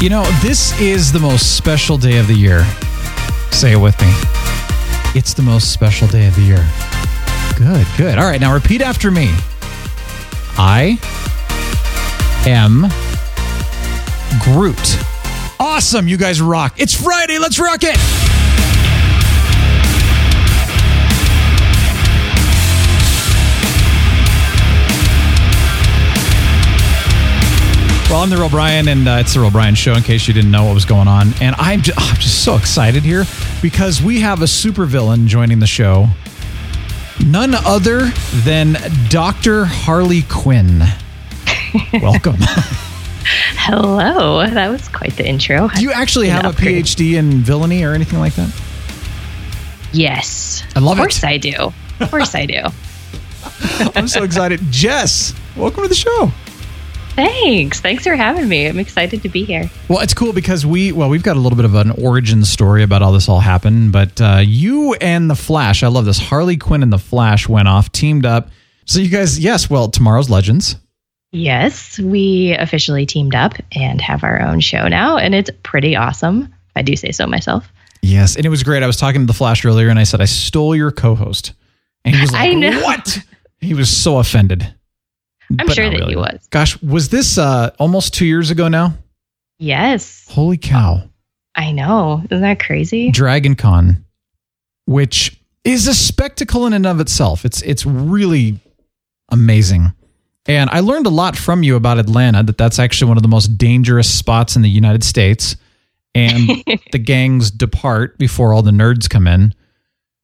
You know, this is the most special day of the year. Say it with me. It's the most special day of the year. Good, good. All right, now repeat after me. I am Groot. Awesome, you guys rock. It's Friday, let's rock it. Well, I'm the Real Brian, and uh, it's the Real Brian Show. In case you didn't know what was going on, and I'm just, I'm just so excited here because we have a supervillain joining the show. None other than Dr. Harley Quinn. Welcome. Hello. That was quite the intro. Do you actually have a. PhD in villainy or anything like that? Yes. I love Of course it. I do. Of course I do. I'm so excited. Jess, welcome to the show. Thanks. Thanks for having me. I'm excited to be here. Well, it's cool because we well we've got a little bit of an origin story about how this all happened, but uh, you and the Flash, I love this. Harley Quinn and the Flash went off, teamed up. So you guys, yes, well, tomorrow's Legends. Yes, we officially teamed up and have our own show now, and it's pretty awesome. I do say so myself. Yes, and it was great. I was talking to the Flash earlier, and I said I stole your co-host, and he was like. "What?" He was so offended. I'm But sure not that he was. Gosh, was this uh, almost two years ago now? Yes, Holy cow! I know. Isn't that crazy? Dragon Con, which is a spectacle in and of itself. It's it's really amazing. And I learned a lot from you about Atlanta that that's actually one of the most dangerous spots in the United States. And the gangs depart before all the nerds come in.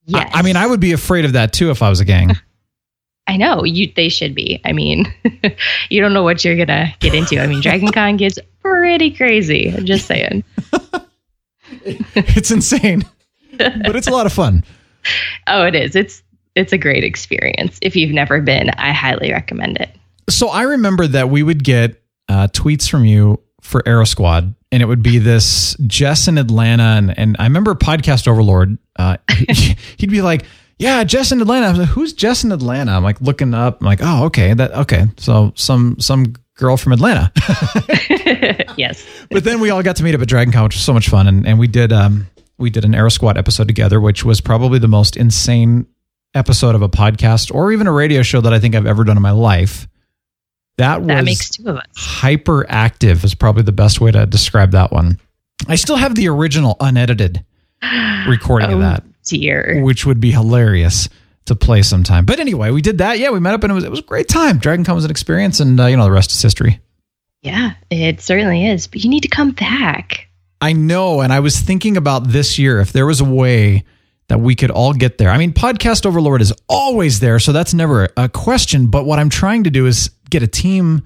Yes. I, I mean, I would be afraid of that too if I was a gang. I know you. They should be. I mean, you don't know what you're gonna get into. I mean, Dragon Con gets pretty crazy. I'm just saying. it's insane, but it's a lot of fun. Oh, it is. It's it's a great experience. If you've never been, I highly recommend it. So I remember that we would get uh, tweets from you for Aero Squad, and it would be this Jess in Atlanta, and and I remember Podcast Overlord. Uh, he'd be like, "Yeah, Jess in Atlanta." I was like, "Who's Jess in Atlanta?" I'm like looking up. I'm like, "Oh, okay, that okay." So some some girl from Atlanta. yes. but then we all got to meet up at Dragon Con, which was so much fun, and and we did um we did an Aero Squad episode together, which was probably the most insane episode of a podcast or even a radio show that I think I've ever done in my life. That was That makes two of us. hyperactive is probably the best way to describe that one. I still have the original unedited recording of Oh, that, dear. which would be hilarious to play sometime. But anyway, we did that. Yeah, we met up and it was it was a great time. Dragon was an experience, and uh, you know the rest is history. Yeah, it certainly is. But you need to come back. I know, and I was thinking about this year if there was a way that we could all get there. I mean, Podcast Overlord is always there, so that's never a question. But what I'm trying to do is get a team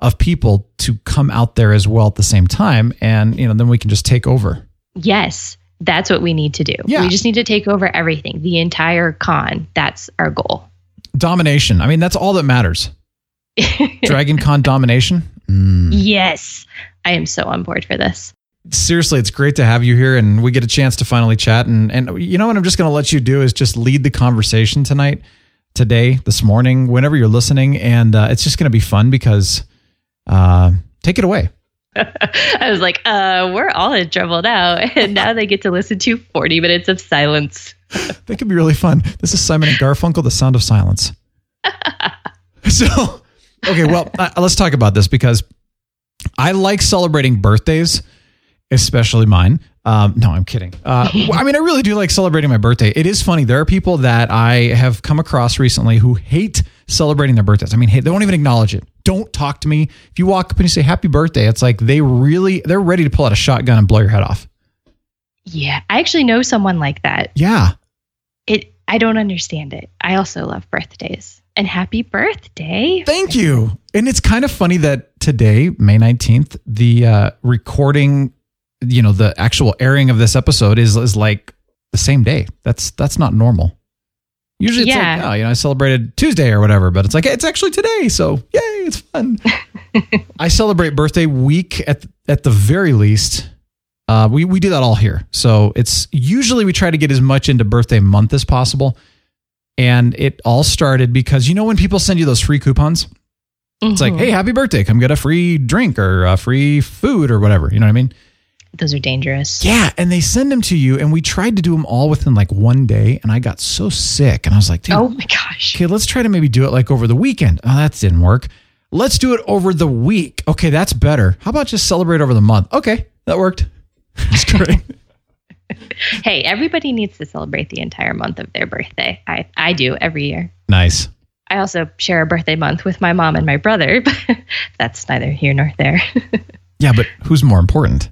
of people to come out there as well at the same time, and you know, then we can just take over. Yes, that's what we need to do. Yeah. We just need to take over everything, the entire con. That's our goal. Domination. I mean, that's all that matters. Dragon Con domination. Yes, I am so on board for this. seriously, it's great to have you here, and we get a chance to finally chat. And and you know what I'm just going to let you do is just lead the conversation tonight, today, this morning, whenever you're listening, and uh, it's just going to be fun because uh, take it away. I was like, uh, we're all in trouble now. And now they get to listen to 40 minutes of silence. That could be really fun. This is Simon and Garfunkel, The Sound of Silence. so, okay, well, uh, let's talk about this because I like celebrating birthdays, especially mine. Um, no, I'm kidding. Uh, I mean, I really do like celebrating my birthday. It is funny. There are people that I have come across recently who hate celebrating their birthdays. I mean, hey, they won't even acknowledge it. Don't talk to me. If you walk up and you say happy birthday, it's like they really, they're ready to pull out a shotgun and blow your head off. Yeah, I actually know someone like that. Yeah. It I don't understand it. I also love birthdays. And happy birthday. Thank you. And it's kind of funny that today, May 19th, the uh, recording you know, the actual airing of this episode is is like the same day. That's that's not normal. Usually it's Yeah. like, oh, you know, I celebrated Tuesday or whatever, but it's like, hey, it's actually today. So yay, it's fun. I celebrate birthday week at at the very least. Uh, we we do that all here. So it's usually we try to get as much into birthday month as possible. And it all started because you know when people send you those free coupons, it's like, hey, happy birthday, come get a free drink or a free food or whatever. You know what I mean? Those are dangerous. Yeah, and they send them to you, and we tried to do them all within like one day, and I got so sick, and I was like, dude, Oh my gosh. okay, let's try to maybe do it like over the weekend. Oh, that didn't work. Let's do it over the week. Okay, that's better. How about just celebrate over the month? Okay, that worked. That's great. Hey, everybody needs to celebrate the entire month of their birthday. I, I do every year. nice. I also share a birthday month with my mom and my brother, but that's neither here nor there. Yeah, but who's more important?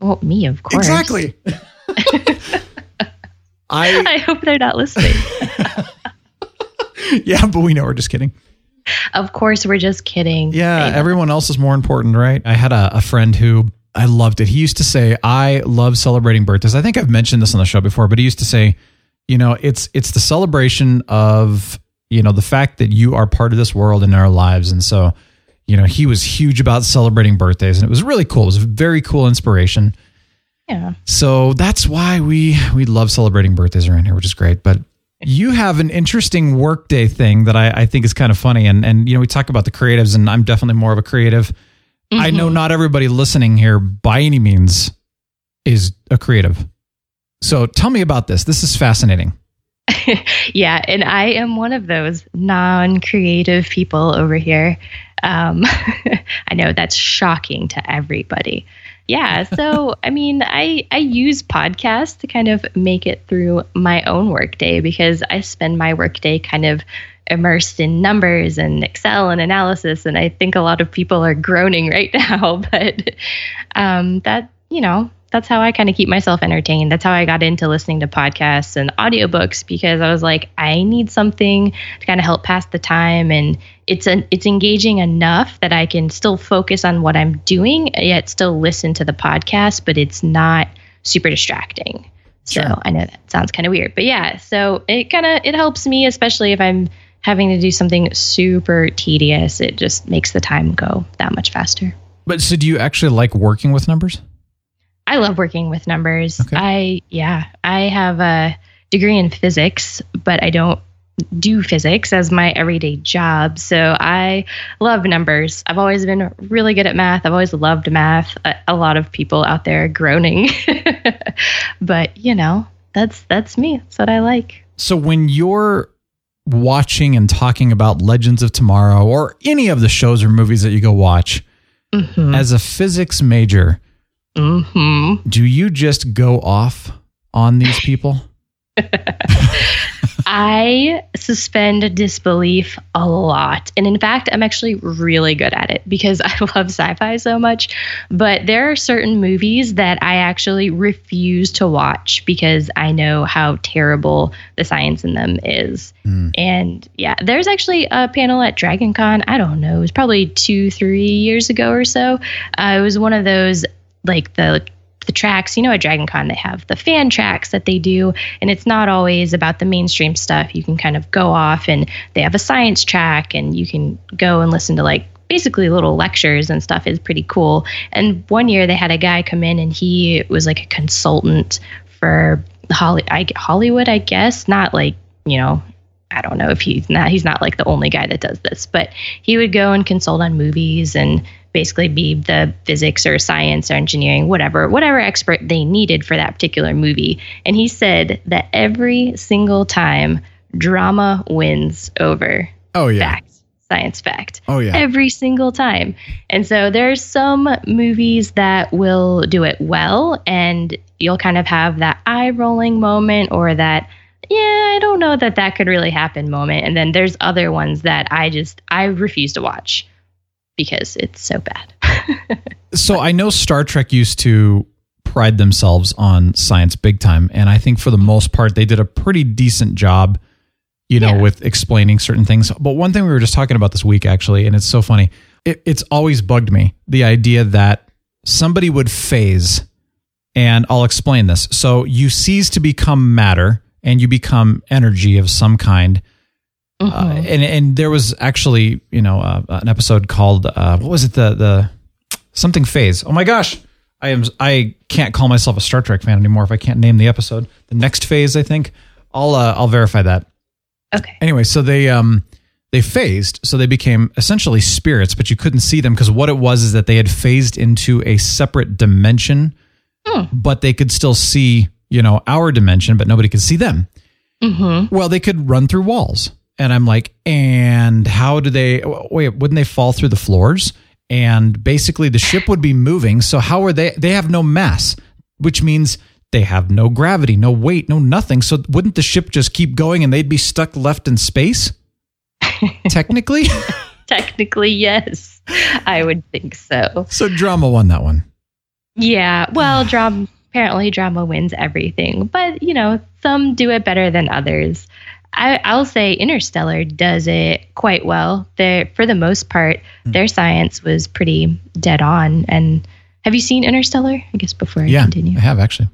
Well, me, of course. Exactly. I I hope they're not listening. yeah, but we know we're just kidding. of course, we're just kidding. Yeah, everyone else is more important, right? I had a, a friend who I loved it. He used to say, "I love celebrating birthdays." I think I've mentioned this on the show before, but he used to say, "You know, it's it's the celebration of you know the fact that you are part of this world and our lives." And so, you know, he was huge about celebrating birthdays, and it was really cool. It was a very cool inspiration. yeah. So that's why we we love celebrating birthdays around here, which is great. But you have an interesting workday thing that I, I think is kind of funny, and and you know we talk about the creatives, and I'm definitely more of a creative. I know mm-hmm. not everybody listening here by any means is a creative. So tell me about this. This is fascinating. yeah, and I am one of those non-creative people over here. Um, I know that's shocking to everybody. Yeah, so I mean, I I use podcasts to kind of make it through my own workday because I spend my workday kind of immersed in numbers and Excel and analysis, and I think a lot of people are groaning right now. But um, that you know that's how I kind of keep myself entertained. That's how I got into listening to podcasts and audiobooks because I was like, I need something to kind of help pass the time and it's an it's engaging enough that I can still focus on what I'm doing yet still listen to the podcast, but it's not super distracting. So Sure. I know that sounds kind of weird, but yeah, so it kind of it helps me especially if I'm having to do something super tedious. It just makes the time go that much faster. But so do you actually like working with numbers? I love working with numbers. Okay. I yeah, I have a degree in physics, but I don't do physics as my everyday job. So I love numbers. I've always been really good at math. I've always loved math. A, a lot of people out there are groaning. but, you know, that's that's me. That's what I like. So when you're watching and talking about Legends of Tomorrow or any of the shows or movies that you go watch, mm-hmm. as a physics major, Mhm. do you just go off on these people? I suspend disbelief a lot. And in fact, I'm actually really good at it because I love sci fi so much. But there are certain movies that I actually refuse to watch because I know how terrible the science in them is. And yeah, there's actually a panel at Dragon Con. I don't know, it was probably two, three years ago or so. Uh, it was one of those, like the the tracks, you know, at Dragon Con, they have the fan tracks that they do, and it's not always about the mainstream stuff. You can kind of go off, and they have a science track, and you can go and listen to like basically little lectures and stuff is pretty cool. And one year they had a guy come in, and he was like a consultant for Holly, I, Hollywood, I guess, not like, you know, I don't know if he's not he's not like the only guy that does this, but he would go and consult on movies and basically be the physics or science or engineering, whatever, whatever expert they needed for that particular movie. And he said that every single time drama wins over Oh yeah. fact, science fact. Oh yeah. Every single time. And so there's some movies that will do it well and you'll kind of have that eye rolling moment or that yeah, I don't know that that could really happen moment. And then there's other ones that I just I refuse to watch because it's so bad. So I know Star Trek used to pride themselves on science big time, and I think for the most part they did a pretty decent job, you know, Yeah. with explaining certain things. But one thing we were just talking about this week, actually, and it's so funny. It, it's always bugged me the idea that somebody would phase, and I'll explain this. So you cease to become matter and you become energy of some kind. Uh, and and there was actually you know uh, an episode called uh, what was it the the something phase. Oh my gosh, I am I can't call myself a Star Trek fan anymore if I can't name the episode. The next phase, I think. I'll uh, I'll verify that. Okay. Anyway, so they um they phased, so they became essentially spirits, but you couldn't see them because what it was is that they had phased into a separate dimension, but they could still see you know our dimension, but nobody could see them. Well, they could run through walls. And I'm like, and how do they wait, wouldn't they fall through the floors? And basically the ship would be moving. So how are they they have no mass, which means they have no gravity, no weight, no nothing. So wouldn't the ship just keep going and they'd be stuck left in space? Technically? Technically, yes. I would think so. so drama won that one. Yeah. Well, drama apparently drama wins everything, but you know, some do it better than others. I, I'll say Interstellar does it quite well. They, for the most part, Hmm. their science was pretty dead on. And have you seen Interstellar? I guess before I Yeah, continue. I have actually.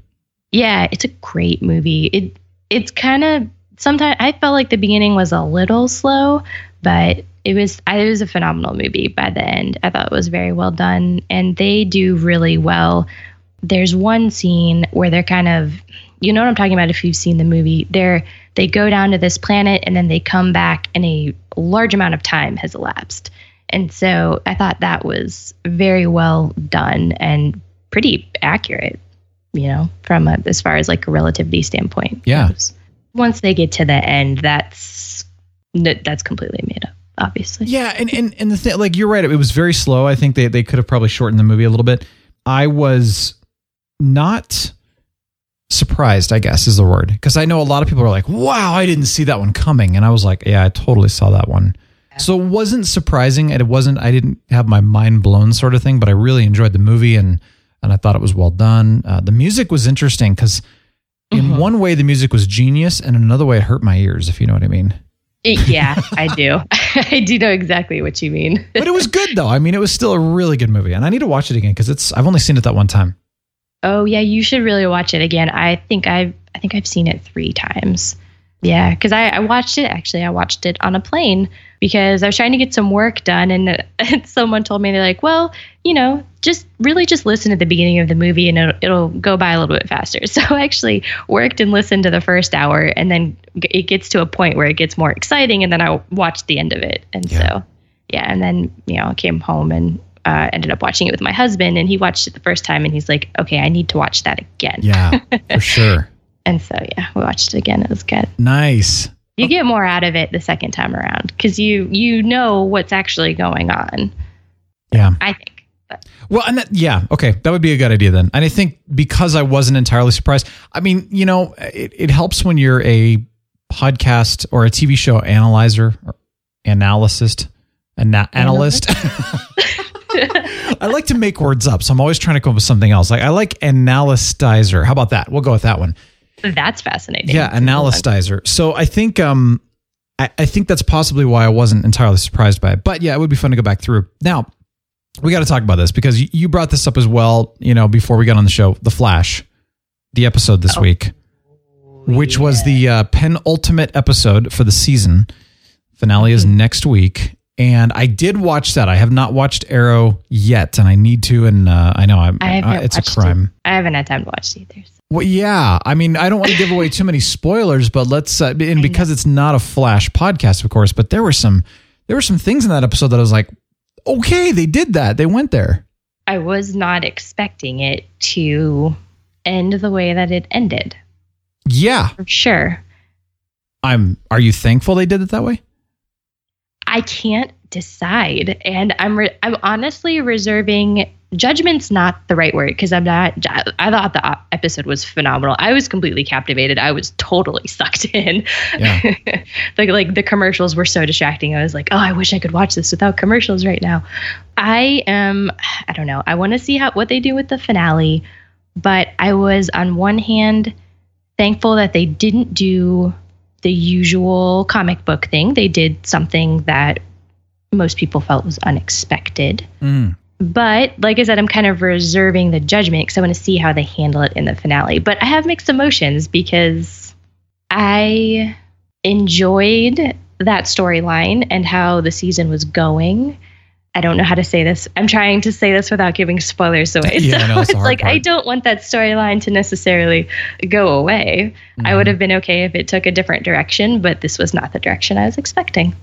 Yeah, it's a great movie. It it's kind of sometimes I felt like the beginning was a little slow, but it was it was a phenomenal movie by the end. I thought it was very well done, and they do really well. There's one scene where they're kind of, you know what I'm talking about if you've seen the movie. They're they go down to this planet and then they come back, and a large amount of time has elapsed. And so I thought that was very well done and pretty accurate you know, from a, as far as like a relativity standpoint. Yeah. goes. Once they get to the end, that's that's completely made up, obviously. Yeah, and and and the thing, like you're right, it was very slow. I think they they could have probably shortened the movie a little bit. I was not surprised, I guess is the word, because I know a lot of people are like, "Wow, I didn't see that one coming," and I was like, "Yeah, I totally saw that one." So it wasn't surprising, and it wasn't. I didn't have my mind blown sort of thing, but I really enjoyed the movie, and and I thought it was well done. Uh, the music was interesting because. In one way, the music was genius, and in another way, it hurt my ears. If you know what I mean. yeah, I do. I do know exactly what you mean. but it was good though. I mean, it was still a really good movie, and I need to watch it again because it's. I've only seen it that one time. Oh yeah, you should really watch it again. I think I've I think I've seen it three times. Yeah, because I, I watched it actually. I watched it on a plane because I was trying to get some work done, and, and someone told me they're like, "Well, you know, just really just listen to the beginning of the movie, and it'll, it'll go by a little bit faster." So I actually worked and listened to the first hour, and then it gets to a point where it gets more exciting, and then I watched the end of it, and Yeah. so yeah, and then you know I came home and uh, ended up watching it with my husband, and he watched it the first time, and he's like, "Okay, I need to watch that again." Yeah, for sure. And so yeah, we watched it again. It was good. Nice. You get more out of it the second time around because you you know what's actually going on. Yeah. I think. But Well, and that, yeah, okay, that would be a good idea then. And I think because I wasn't entirely surprised, I mean, you know, it, it helps when you're a podcast or a TV show analyzer or analyst, ana- analyst. I like to make words up, so I'm always trying to come up with something else. Like I like analystizer. How about that? We'll go with that one. that's fascinating. Yeah, analystizer. So I think um I, I think that's possibly why I wasn't entirely surprised by it. But yeah, it would be fun to go back through. Now, we got to talk about this because you, you brought this up as well, you know, before we got on the show, The Flash, the episode this week, which was the uh, penultimate episode for the season. Finale is next week. And I did watch that. I have not watched Arrow yet, and I need to. And uh, I know I'm, I uh, it's a crime. It. I haven't had time to watch it either. so- Well, yeah. I mean, I don't want to give away too many spoilers, but let's uh, and because it's not a Flash podcast, of course. But there were some there were some things in that episode that I was like, okay, they did that. They went there. I was not expecting it to end the way that it ended. Yeah, For sure. I'm. Are you thankful they did it that way? I can't decide, and I'm re- I'm honestly reserving judgment's not the right word because I'm not. I thought the episode was phenomenal. I was completely captivated. I was totally sucked in. Yeah. like like the commercials were so distracting. I was like, oh, I wish I could watch this without commercials right now. I am. I don't know. I want to see how what they do with the finale, but I was on one hand thankful that they didn't do the usual comic book thing. They did something that most people felt was unexpected. Mm. but like I said, I'm kind of reserving the judgment because I want to see how they handle it in the finale. But I have mixed emotions because I enjoyed that storyline and how the season was going. I don't know how to say this. I'm trying to say this without giving spoilers away. Yeah, so that's it's like I don't want that storyline to necessarily go away. Mm-hmm. I would have been okay if it took a different direction, but this was not the direction I was expecting.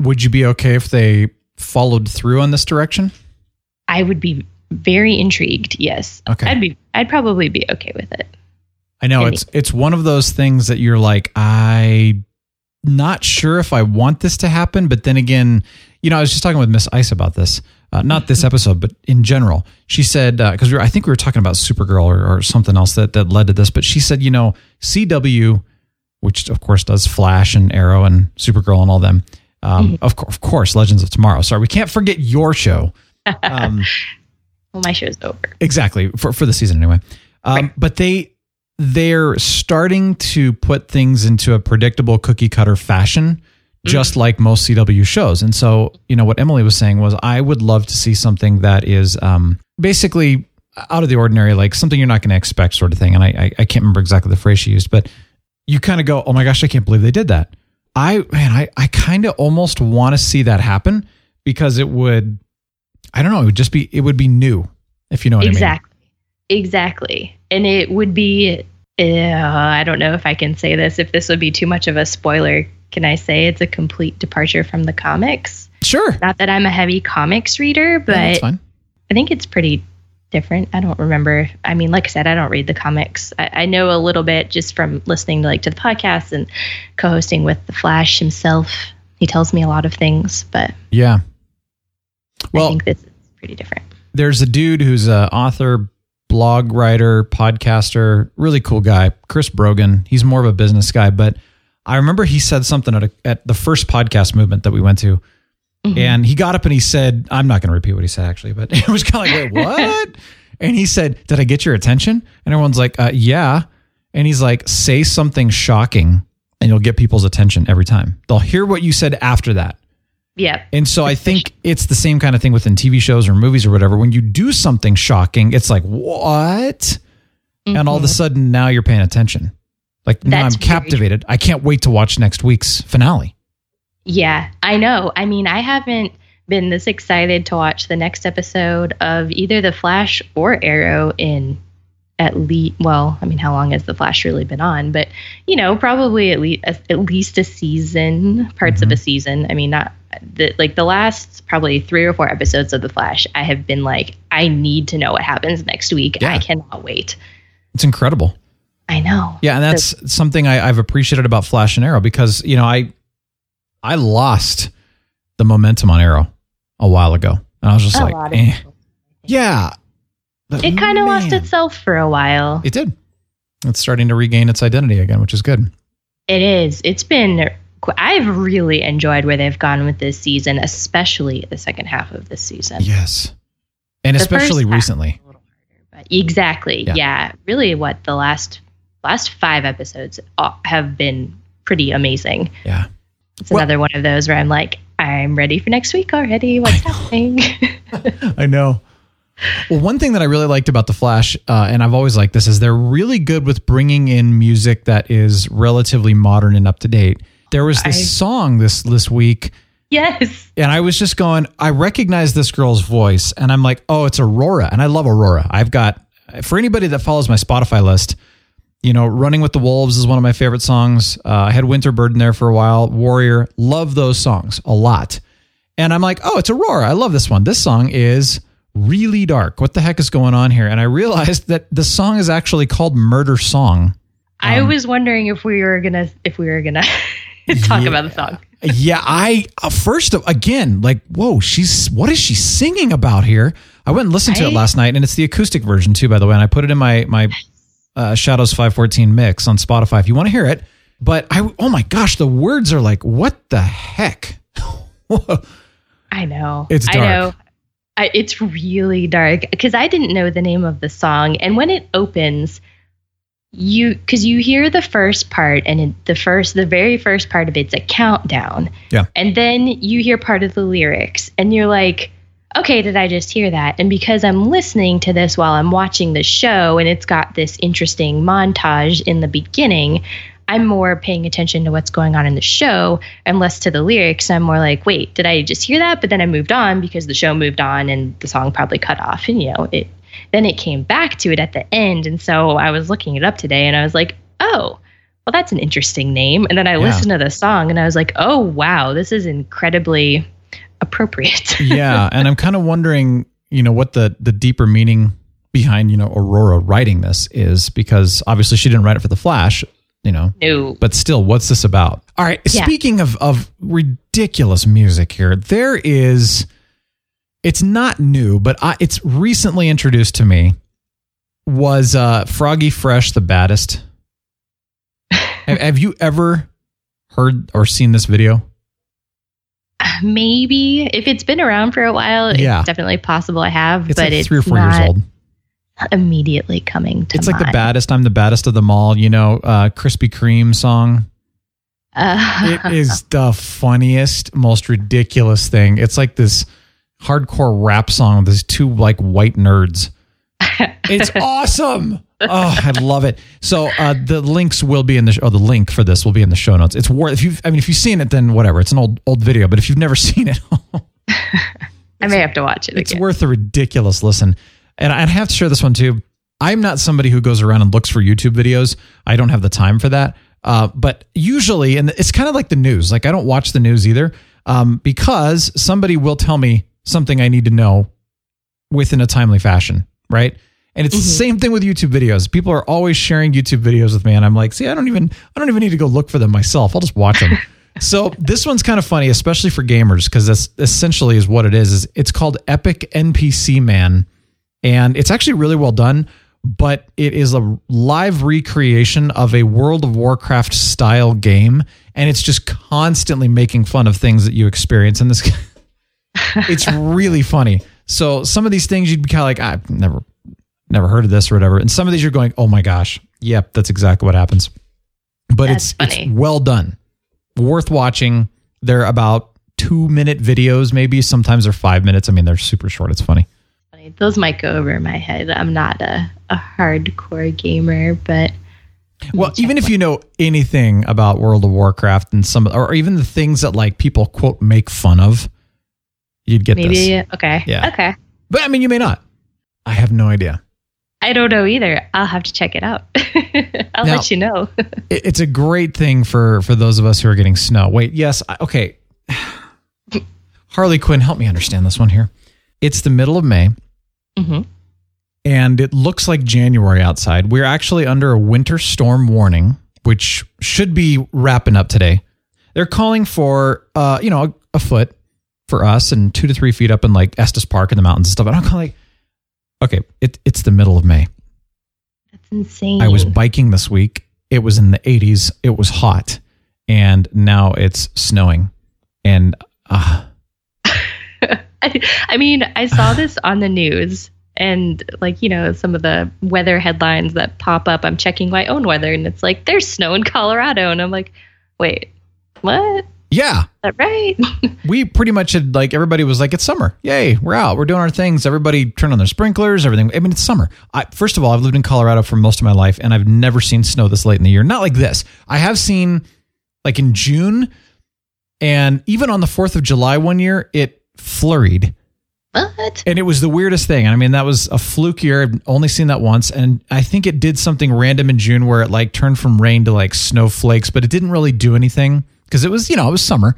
Would you be okay if they followed through on this direction? I would be very intrigued. Yes. Okay. I'd be I'd probably be okay with it. I know Any- it's it's one of those things that you're like, I not sure if I want this to happen, but then again, you know, I was just talking with Miss Ice about this, uh, not this episode, but in general. She said because we were, I think we were talking about Supergirl or, or something else that that led to this, but she said, you know, CW, which of course does Flash and Arrow and Supergirl and all them, um, of, cour- of course, Legends of Tomorrow. Sorry, we can't forget your show. Um, Well, my show's over. exactly for for the season anyway. Um, But they they're starting to put things into a predictable cookie cutter fashion, just like most CW shows. And so, you know, what Emily was saying was, I would love to see something that is um, basically out of the ordinary, like something you're not going to expect, sort of thing. And I, I I can't remember exactly the phrase she used, but you kind of go, oh my gosh, I can't believe they did that. I man, I I kind of almost want to see that happen because it would. I don't know. It would just be. It would be new, if you know what exactly. Exactly. And it would be I don't know if I can say this if this would be too much of a spoiler. Can I say it's a complete departure from the comics? Sure, Not that I'm a heavy comics reader, but Yeah, that's fine. I think it's pretty different. I don't remember. I mean, like I said, I don't read the comics. I, I know a little bit just from listening to like to the podcast and co-hosting with the Flash himself. He tells me a lot of things, but Yeah. I think this is pretty different. there's a dude who's a author, blog writer, podcaster, really cool guy, Chris Brogan. He's more of a business guy, but I remember he said something at, a, at the first podcast movement that we went to. And he got up and he said, I'm not going to repeat what he said actually, but it was kind of like, wait, what? and he said, Did I get your attention? And everyone's like, uh, Yeah. And he's like, Say something shocking and you'll get people's attention every time. They'll hear what you said after that. Yeah. And so I think it's the same kind of thing within TV shows or movies or whatever. When you do something shocking, it's like, what? And all of a mm-hmm. sudden now you're paying attention. Like now That's I'm captivated. I can't wait to watch next week's finale. Yeah, I know. I mean, I haven't been this excited to watch the next episode of either The Flash or Arrow in at least, well, I mean, how long has The Flash really been on? But, you know, probably at least at least a season, parts of a mm-hmm. season. I mean, not the, like the last probably three or four episodes of The Flash, I have been like, I need to know what happens next week. Yeah. I cannot wait. It's incredible. I know. Yeah, and that's So- something I, I've appreciated about Flash and Arrow because you know I I lost the momentum on Arrow a while ago, and I was just a like, lot of eh. yeah. It kind of lost itself for a while. It did. It's starting to regain its identity again, which is good. It is. It's been. I've really enjoyed where they've gone with this season, especially the second half of this season. Yes, and The especially recently. was a little harder, but exactly. Yeah. Yeah. Really, what the last last five episodes have been pretty amazing. Yeah. It's Well- another one of those where I'm like, I'm ready for next week already. What's happening? I know. Well, one thing that I really liked about The Flash, uh, and I've always liked this, is they're really good with bringing in music that is relatively modern and up to date. There was this I- song this this week, yes. and I was just going, I recognize this girl's voice, and I'm like, oh, it's Aurora, and I love Aurora. I've got for anybody that follows my Spotify list, you know, Running with the Wolves is one of my favorite songs. Uh, I had Winter Bird in there for a while. Warrior, love those songs a lot. And I'm like, oh, it's Aurora. I love this one. This song is really dark. What the heck is going on here? And I realized that the song is actually called Murder Song. I was wondering if we were gonna if we were gonna talk Yeah. about the song. Yeah, I uh, first of again, like, whoa, she's what is she singing about here? I went and listened to it last night, and it's the acoustic version too, by the way. And I put it in my my uh, Shadows five fourteen mix on Spotify if you want to hear it. But I, oh my gosh, the words are like, what the heck? I know. It's I dark. know. I, it's really dark because I didn't know the name of the song, and when it opens, you because you hear the first part, and it, the first, the very first part of it's a countdown, Yeah. and then you hear part of the lyrics, and you're like, okay, did I just hear that? And because I'm listening to this while I'm watching the show and it's got this interesting montage in the beginning, I'm more paying attention to what's going on in the show and less to the lyrics. I'm more like, wait, did I just hear that? But then I moved on because the show moved on and the song probably cut off. And, you know, it then it came back to it at the end. And so I was looking it up today and I was like, oh, well, that's an interesting name. And then I Yeah. listened to the song and I was like, oh, wow, this is incredibly appropriate. yeah, and I'm kind of wondering, you know, what the the deeper meaning behind you know Aurora writing this is because obviously she didn't write it for the Flash, you know. no. But still, what's this about? All right. Yeah. Speaking of of ridiculous music here, there is. It's not new, but I, it's recently introduced to me. Was uh, Froggy Fresh the baddest? have, have you ever heard or seen this video? Maybe if it's been around for a while, Yeah. it's definitely possible I have, It's but like it's three or four years old. immediately coming to mind. It's like the baddest. I'm the baddest of them all. You know, uh, Krispy Kreme song. Uh, It is the funniest, most ridiculous thing. It's like this hardcore rap song with these two like white nerds. It's awesome. Oh, I love it. So uh, the links will be in the sh- or the link for this will be in the show notes. It's worth if you I mean if you've seen it then whatever. It's an old old video, but if you've never seen it, I may have to watch it it's again. worth a ridiculous listen. And I'd have to share this one too. I'm not somebody who goes around and looks for YouTube videos. I don't have the time for that. Uh, but usually, and it's kind of like the news. Like I don't watch the news either, um, because somebody will tell me something I need to know within a timely fashion, right? And it's the mm-hmm. same thing with YouTube videos. People are always sharing YouTube videos with me, and I'm like, see, I don't even, I don't even need to go look for them myself. I'll just watch them. so this one's kind of funny, especially for gamers, because that's essentially is what it is. Is it's called Epic NPC Man, and it's actually really well done. But it is a live recreation of a World of Warcraft style game, and it's just constantly making fun of things that you experience in this. it's really funny. So some of these things you'd be kind of like, I've never, never heard of this or whatever, and some of these you're going, oh my gosh, yep, that's exactly what happens. But That's it's it's well done, worth watching. They're about two minute videos, maybe sometimes they're five minutes. I mean, they're super short. It's funny. Those might go over my head. I'm not a, a hardcore gamer, but Well, even if you know anything about World of Warcraft and some, or even the things that like people quote make fun of, you'd get maybe this. okay. Yeah. Okay. But I mean, you may not. I have no idea. I don't know either. I'll have to check it out. I'll Now- let you know. It- it's a great thing for for those of us who are getting snow. Wait, yes, I- okay. Harley Quinn, help me understand this one here. It's the middle of May, Mhm. and it looks like January outside. We're actually under a winter storm warning, which should be wrapping up today. They're calling for, uh, you know, a, a foot for us and two to three feet up in like Estes Park in the mountains and stuff. And I'm kind of like, okay, it, it's the middle of May. That's insane. I was biking this week. It was in the 80s. It was hot. And now it's snowing. And uh, I, I mean, I saw this on the news and like, you know, some of the weather headlines that pop up. I'm checking my own weather and it's like, there's snow in Colorado. And I'm like, wait, what? Yeah, right? we pretty much had like everybody was like, it's summer. Yay, we're out. We're doing our things. Everybody turned on their sprinklers, everything. I mean, it's summer. I, first of all, I've lived in Colorado for most of my life and I've never seen snow this late in the year. Not like this. I have seen like in June and even on the 4th of July one year, it flurried. what? And it was the weirdest thing. I mean, that was a fluke year. I've only seen that once. And I think it did something random in June where it like turned from rain to like snowflakes, but it didn't really do anything because it was, you know, it was summer.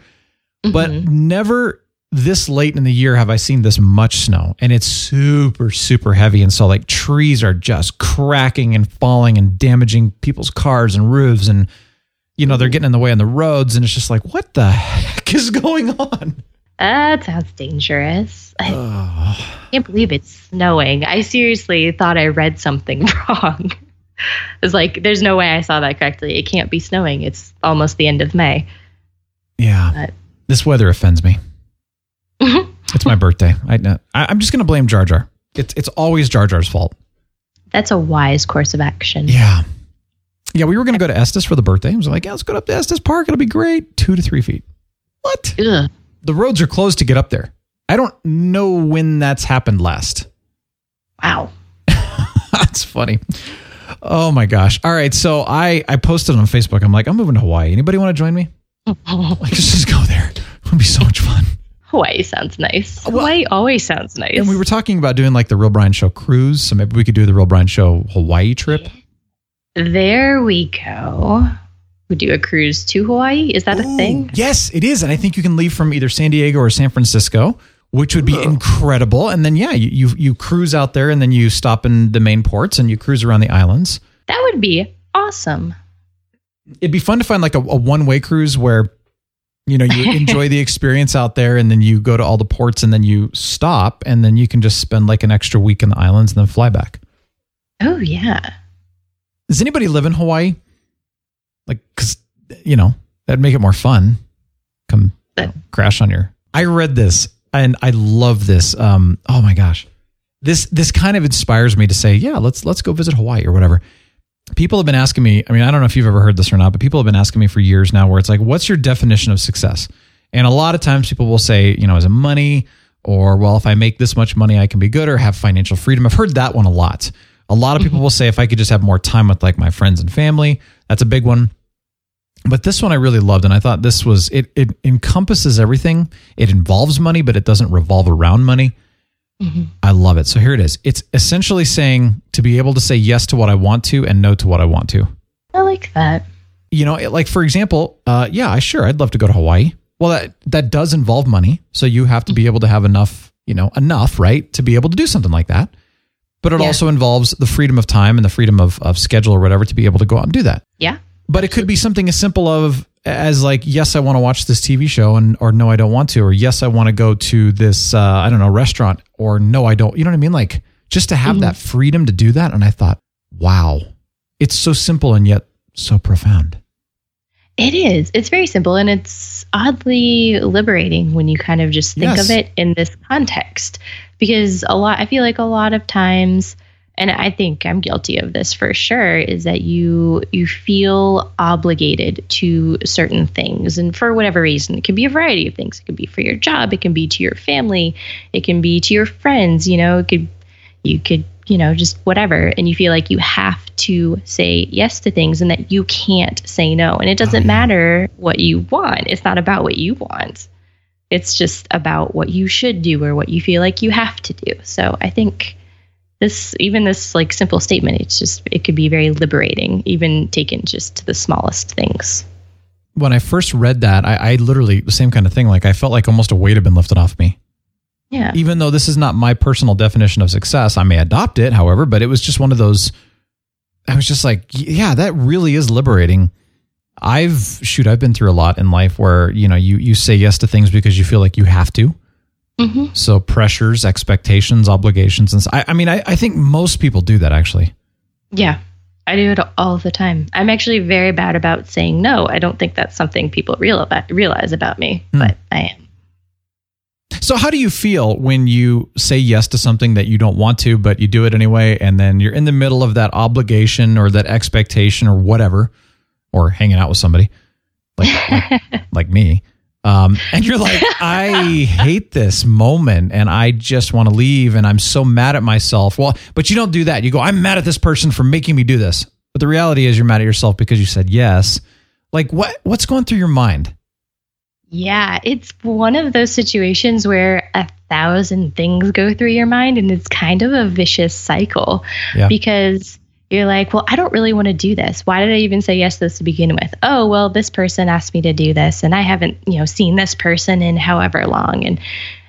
But mm-hmm. never this late in the year have I seen this much snow. And it's super, super heavy. And so like trees are just cracking and falling and damaging people's cars and roofs. And, you know, they're mm-hmm. getting in the way on the roads. And it's just like, what the heck is going on? That sounds dangerous. I can't believe it's snowing. I seriously thought I read something wrong. It's like, there's no way I saw that correctly. It can't be snowing. It's almost the end of May. Yeah. But- This weather offends me. it's my birthday. I, know- I, I'm just going to blame Jar Jar. It's, it's always Jar Jar's fault. That's a wise course of action. Yeah. Yeah, we were going to go to Estes for the birthday. I was like, yeah, let's go up to Estes Park. It'll be great. Two to three feet. What? Ugh. The roads are closed to get up there. I don't know when that's happened last. Wow. That's funny. Oh my gosh. All right. So I, I posted on Facebook. I'm like, I'm moving to Hawaii. Anybody want to join me? Like, let's just go there. It would be so much fun. Hawaii sounds nice. Hawaii always sounds nice. And we were talking about doing like the Real Brian Show cruise. So maybe we could do the Real Brian Show Hawaii trip. there we go. We do a cruise to Hawaii. Is that a thing? Yes, it is. And I think you can leave from either San Diego or San Francisco, which would be incredible. And then, yeah, you, you, you cruise out there and then you stop in the main ports and you cruise around the islands. That would be awesome. It'd be fun to find like a, a one way cruise where, you know, you enjoy the experience out there and then you go to all the ports and then you stop and then you can just spend like an extra week in the islands and then fly back. Oh, yeah. Does anybody live in Hawaii? Like, cause you know, that'd make it more fun. Come you know, crash on your. I read this and I love this. Um, oh my gosh, this this kind of inspires me to say, yeah, let's let's go visit Hawaii or whatever. People have been asking me. I mean, I don't know if you've ever heard this or not, but people have been asking me for years now, where it's like, what's your definition of success? And a lot of times, people will say, you know, is it money? Or, well, if I make this much money, I can be good or have financial freedom. I've heard that one a lot. A lot of mm-hmm. people will say if I could just have more time with like my friends and family, that's a big one. But this one I really loved, and I thought this was it. It encompasses everything. It involves money, but it doesn't revolve around money. I love it. So here it is. It's essentially saying to be able to say yes to what I want to and no to what I want to. I like that. You know, it- like for example, uh, yeah, I sure I'd love to go to Hawaii. Well, that that does involve money, so you have to be able to have enough, you know, enough, right, to be able to do something like that. But it Yeah. also involves the freedom of time and the freedom of, of schedule or whatever to be able to go out and do that. Yeah. But it could be something as simple of as like, yes, I want to watch this TV show, and or no, I don't want to, or yes, I want to go to this, uh, I don't know, restaurant, or no, I don't. You know what I mean? Like just to have that freedom to do that. And I thought, wow, it's so simple and yet so profound. It is. It's very simple and it's oddly liberating when you kind of just think Yes. of it in this context. Because a lot, I feel like a lot of times, and I think I'm guilty of this for sure, is that you you feel obligated to certain things, and for whatever reason, it can be a variety of things. It can be for your job, it can be to your family, it can be to your friends. You know, it could you could you know just whatever. And you feel like you have to say yes to things and that you can't say no. And it doesn't uh-huh. matter what you want. It's not about what you want. It's just about what you should do or what you feel like you have to do. So i think this even this like simple statement it's just it could be very liberating even taken just to the smallest things When I first read that, I, I literally the same kind of thing. Like I felt like almost a weight had been lifted off me. yeah even though this is not my personal definition of success, I may adopt it, however, but it was just one of those. I was just like, yeah, that really is liberating. I've shoot, I've been through a lot in life where you know you you say yes to things because you feel like you have to. Mhm. So pressures, expectations, obligations, and so, I, I mean, I, I think most people do that actually. yeah i do it all the time i'm actually very bad about saying no i don't think that's something people real about, realize about me but i am So how do you feel when you say yes to something that you don't want to, but you do it anyway, and then you're in the middle of that obligation or that expectation or whatever, or hanging out with somebody like like, like me, um, and you're like, I hate this moment, and I just want to leave, and I'm so mad at myself. Well, but you don't do that. You go, I'm mad at this person for making me do this. But the reality is, you're mad at yourself because you said yes. Like what? What's going through your mind? Yeah, it's one of those situations where a thousand things go through your mind and it's kind of a vicious cycle Yeah. because you're like, well, I don't really want to do this. Why did I even say yes to this to begin with? Oh, well, this person asked me to do this and I haven't, you know, seen this person in however long and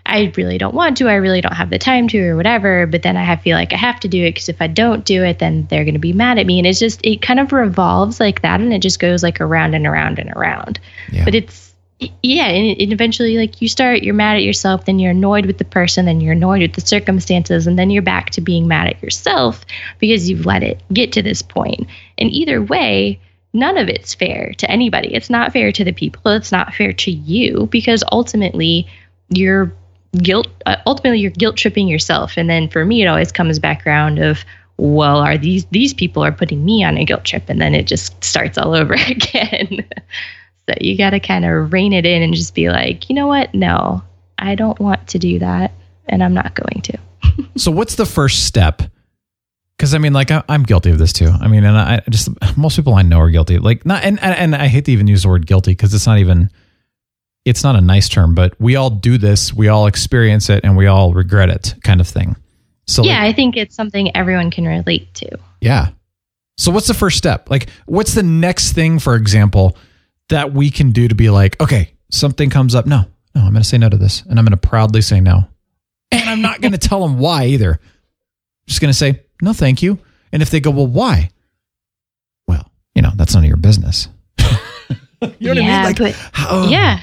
I really don't want to. I really don't have the time to or whatever, but then I have, feel like I have to do it because if I don't do it, then they're going to be mad at me. And it's just, it kind of revolves like that and it just goes like around and around and around Yeah. but it's yeah and, eventually like you start you're mad at yourself then you're annoyed with the person then you're annoyed with the circumstances and then you're back to being mad at yourself because you've let it get to this point. point. And either way none of it's fair to anybody. It's not fair to the people. It's not fair to you because ultimately you're guilt uh, ultimately you're guilt tripping yourself. And then for me it always comes back around of well are these these people are putting me on a guilt trip? And then it just starts all over again so you got to kind of rein it in and just be like, you know what? No, I don't want to do that and I'm not going to. So what's the first step? Because I mean, like I, I'm guilty of this too. I mean, and I just most people I know are guilty. Like not, and and, and I hate to even use the word guilty because it's not even, it's not a nice term. But we all do this. We all experience it, and we all regret it, kind of thing. So yeah, like, I think it's something everyone can relate to. yeah. So what's the first step? Like, what's the next thing, for example, that we can do to be like, okay, something comes up. No, no, I'm going to say no to this, and I'm going to proudly say no, and I'm not going to tell them why either. just going to say no, thank you. And if they go, well, why? Well, you know, that's none of your business. you know what I mean? Yeah, Like, but- Yeah.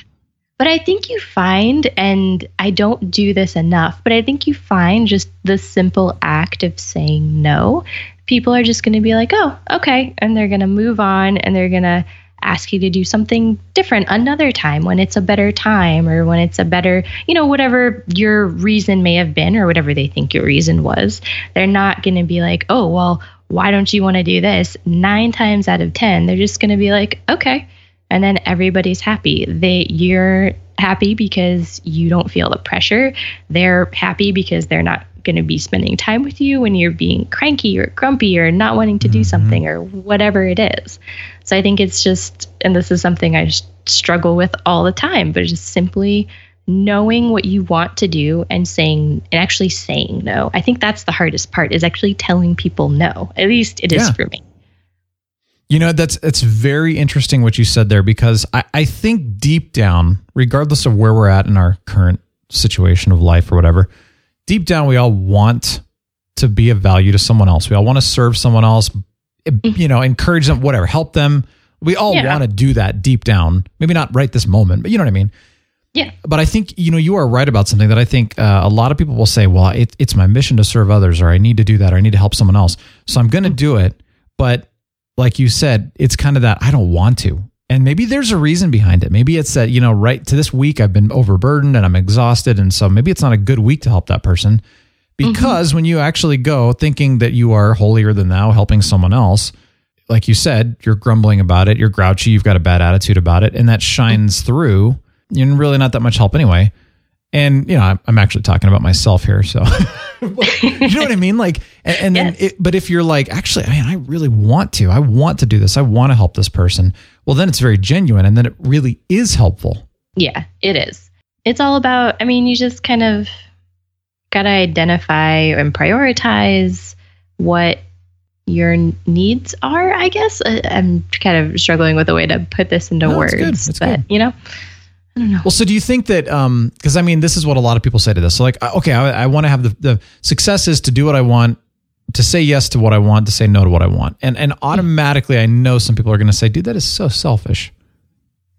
But I think you find, and I don't do this enough, but I think you find just the simple act of saying no. People are just going to be like, oh, okay. And they're going to move on and they're going to ask you to do something different another time when it's a better time or when it's a better, you know, whatever your reason may have been or whatever they think your reason was. They're not going to be like, oh, well, why don't you want to do this? Nine times out of 10, they're just going to be like, okay and then everybody's happy. They you're happy because you don't feel the pressure. They're happy because they're not going to be spending time with you when you're being cranky or grumpy or not wanting to do mm-hmm. something or whatever it is. So I think it's just and this is something I just struggle with all the time, but just simply knowing what you want to do and saying and actually saying no. I think that's the hardest part is actually telling people no. At least it is Yeah. for me. You know, that's it's very interesting what you said there because I, I think deep down, regardless of where we're at in our current situation of life or whatever, deep down we all want to be of value to someone else. We all want to serve someone else, eh, mm-hmm. you know, encourage them, whatever, help them. We all Yeah. want to do that deep down. Maybe not right this moment, but you know what I mean? Yeah. but I think you know you are right about something that I think uh, a lot of people will say, "Well, it, it's my mission to serve others, or I need to do that, or I need to help someone else, so I'm going to mm-hmm. do it." But like you said, it's kind of that I don't want to, and maybe there's a reason behind it. Maybe it's that you know, right to this week I've been overburdened and I'm exhausted, and so maybe it's not a good week to help that person mm-hmm. because when you actually go thinking that you are holier than thou, helping someone else. Like you said, you're grumbling about it, you're grouchy, you've got a bad attitude about it, and that shines through you're really not that much help anyway. And you know, I'm, I'm actually talking about myself here, so you know what I mean. Like, and, and then, Yes. it, but if you're like, actually, man, I really want to, I want to do this, I want to help this person. Well, then it's very genuine, and then it really is helpful. Yeah, it is. It's all about, I mean, you just kind of got to identify and prioritize what your needs are, I guess. I, I'm kind of struggling with a way to put this into No, words. But good. you know, I don't know. Well, so do you think that? Um, because I mean, this is what a lot of people say to this. So, like, okay, I, I want to have the the success is to do what I want, to say yes to what I want, to say no to what I want, and and automatically, I know some people are going to say, "Dude, that is so selfish."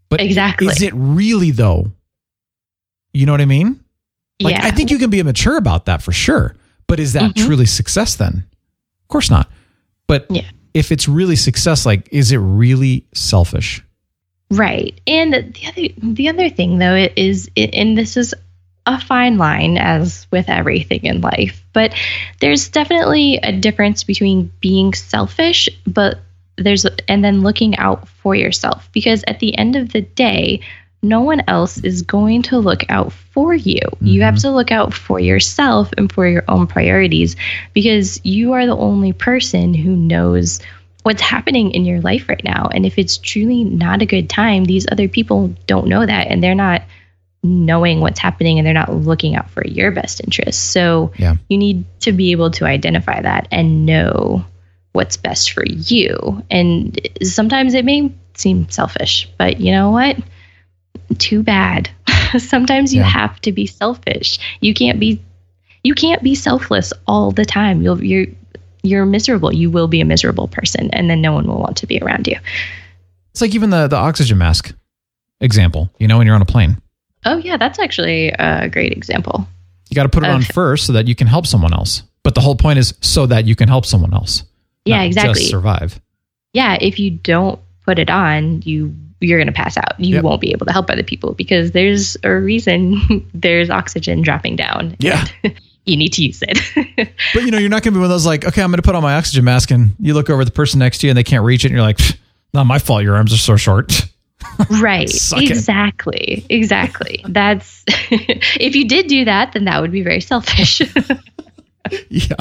But Exactly. is it really though? You know what I mean? Like, yeah. I think you can be immature about that for sure. But is that Mhm. truly success then? Of course not. But Yeah. if it's really success, like, is it really selfish? Right. And the other the other thing though is and this is a fine line as with everything in life, but there's definitely a difference between being selfish but there's and then looking out for yourself because at the end of the day no one else is going to look out for you. You have mm-hmm. to look out for yourself and for your own priorities because you are the only person who knows what's happening in your life right now. And if it's truly not a good time, these other people don't know that and they're not knowing what's happening and they're not looking out for your best interests. So Yeah. you need to be able to identify that and know what's best for you. And sometimes it may seem selfish, but you know what? Too bad. sometimes you Yeah. have to be selfish. You can't be you can't be selfless all the time. You'll you're you're miserable. You will be a miserable person, and then no one will want to be around you. It's like even the the oxygen mask example. You know, when you're on a plane, Oh yeah, that's actually a great example. you got to put it on first so that you can help someone else. But the whole point is so that you can help someone else. Yeah, exactly. Just survive. Yeah, if you don't put it on, you you're going to pass out. You Yep. won't be able to help other people because there's a reason there's oxygen dropping down. Yeah. you need to use it. But you know, you're not going to be one of those like, okay, I'm going to put on my oxygen mask, and you look over at the person next to you and they can't reach it, and you're like, not my fault. Your arms are so short. Right. Exactly. Exactly. That's if you did do that, then that would be very selfish. Yeah.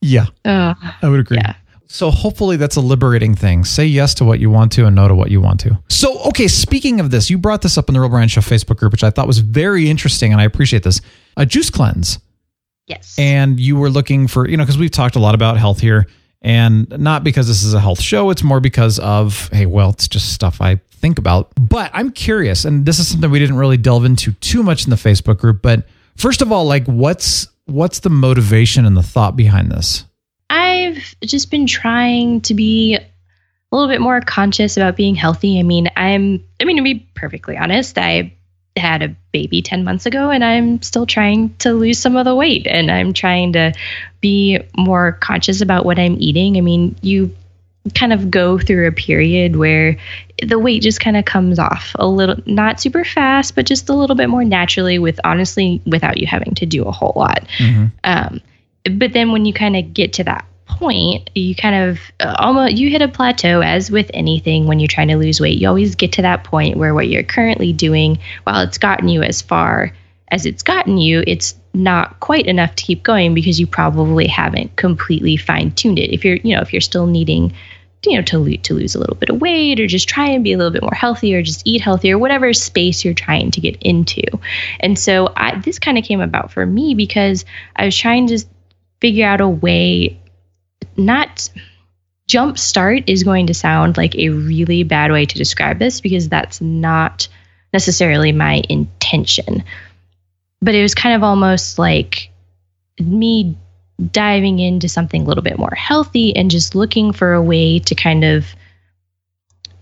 yeah. Uh, I would agree. Yeah. So hopefully that's a liberating thing. Say yes to what you want to and no to what you want to. So, okay, speaking of this, you brought this up in the Real Brian Show Facebook group, which I thought was very interesting, and I appreciate this. A juice cleanse. yes. And you were looking for, you know, because we've talked a lot about health here, and not because this is a health show, it's more because of, hey, well, it's just stuff I think about. But I'm curious, and this is something we didn't really delve into too much in the Facebook group, but first of all, like what's what's the motivation and the thought behind this? I've just been trying to be a little bit more conscious about being healthy. I mean, I'm I mean to be perfectly honest, I had a baby 10 months ago and I'm still trying to lose some of the weight and I'm trying to be more conscious about what I'm eating. I mean, you kind of go through a period where the weight just kind of comes off a little not super fast but just a little bit more naturally with honestly without you having to do a whole lot um, but then when you kind of get to that point you kind of uh, almost you hit a plateau as with anything when you're trying to lose weight. You always get to that point where what you're currently doing while it's gotten you as far as it's gotten you it's not quite enough to keep going because you probably haven't completely fine-tuned it. If you're you know if you're still needing you know to, lo- to lose a little bit of weight or just try and be a little bit more healthy or just eat healthier whatever space you're trying to get into. And so I, this kind of came about for me because i was trying to figure out a way not jump start is going to sound like a really bad way to describe this because that's not necessarily my intention. But it was kind of almost like me diving into something a little bit more healthy and just looking for a way to kind of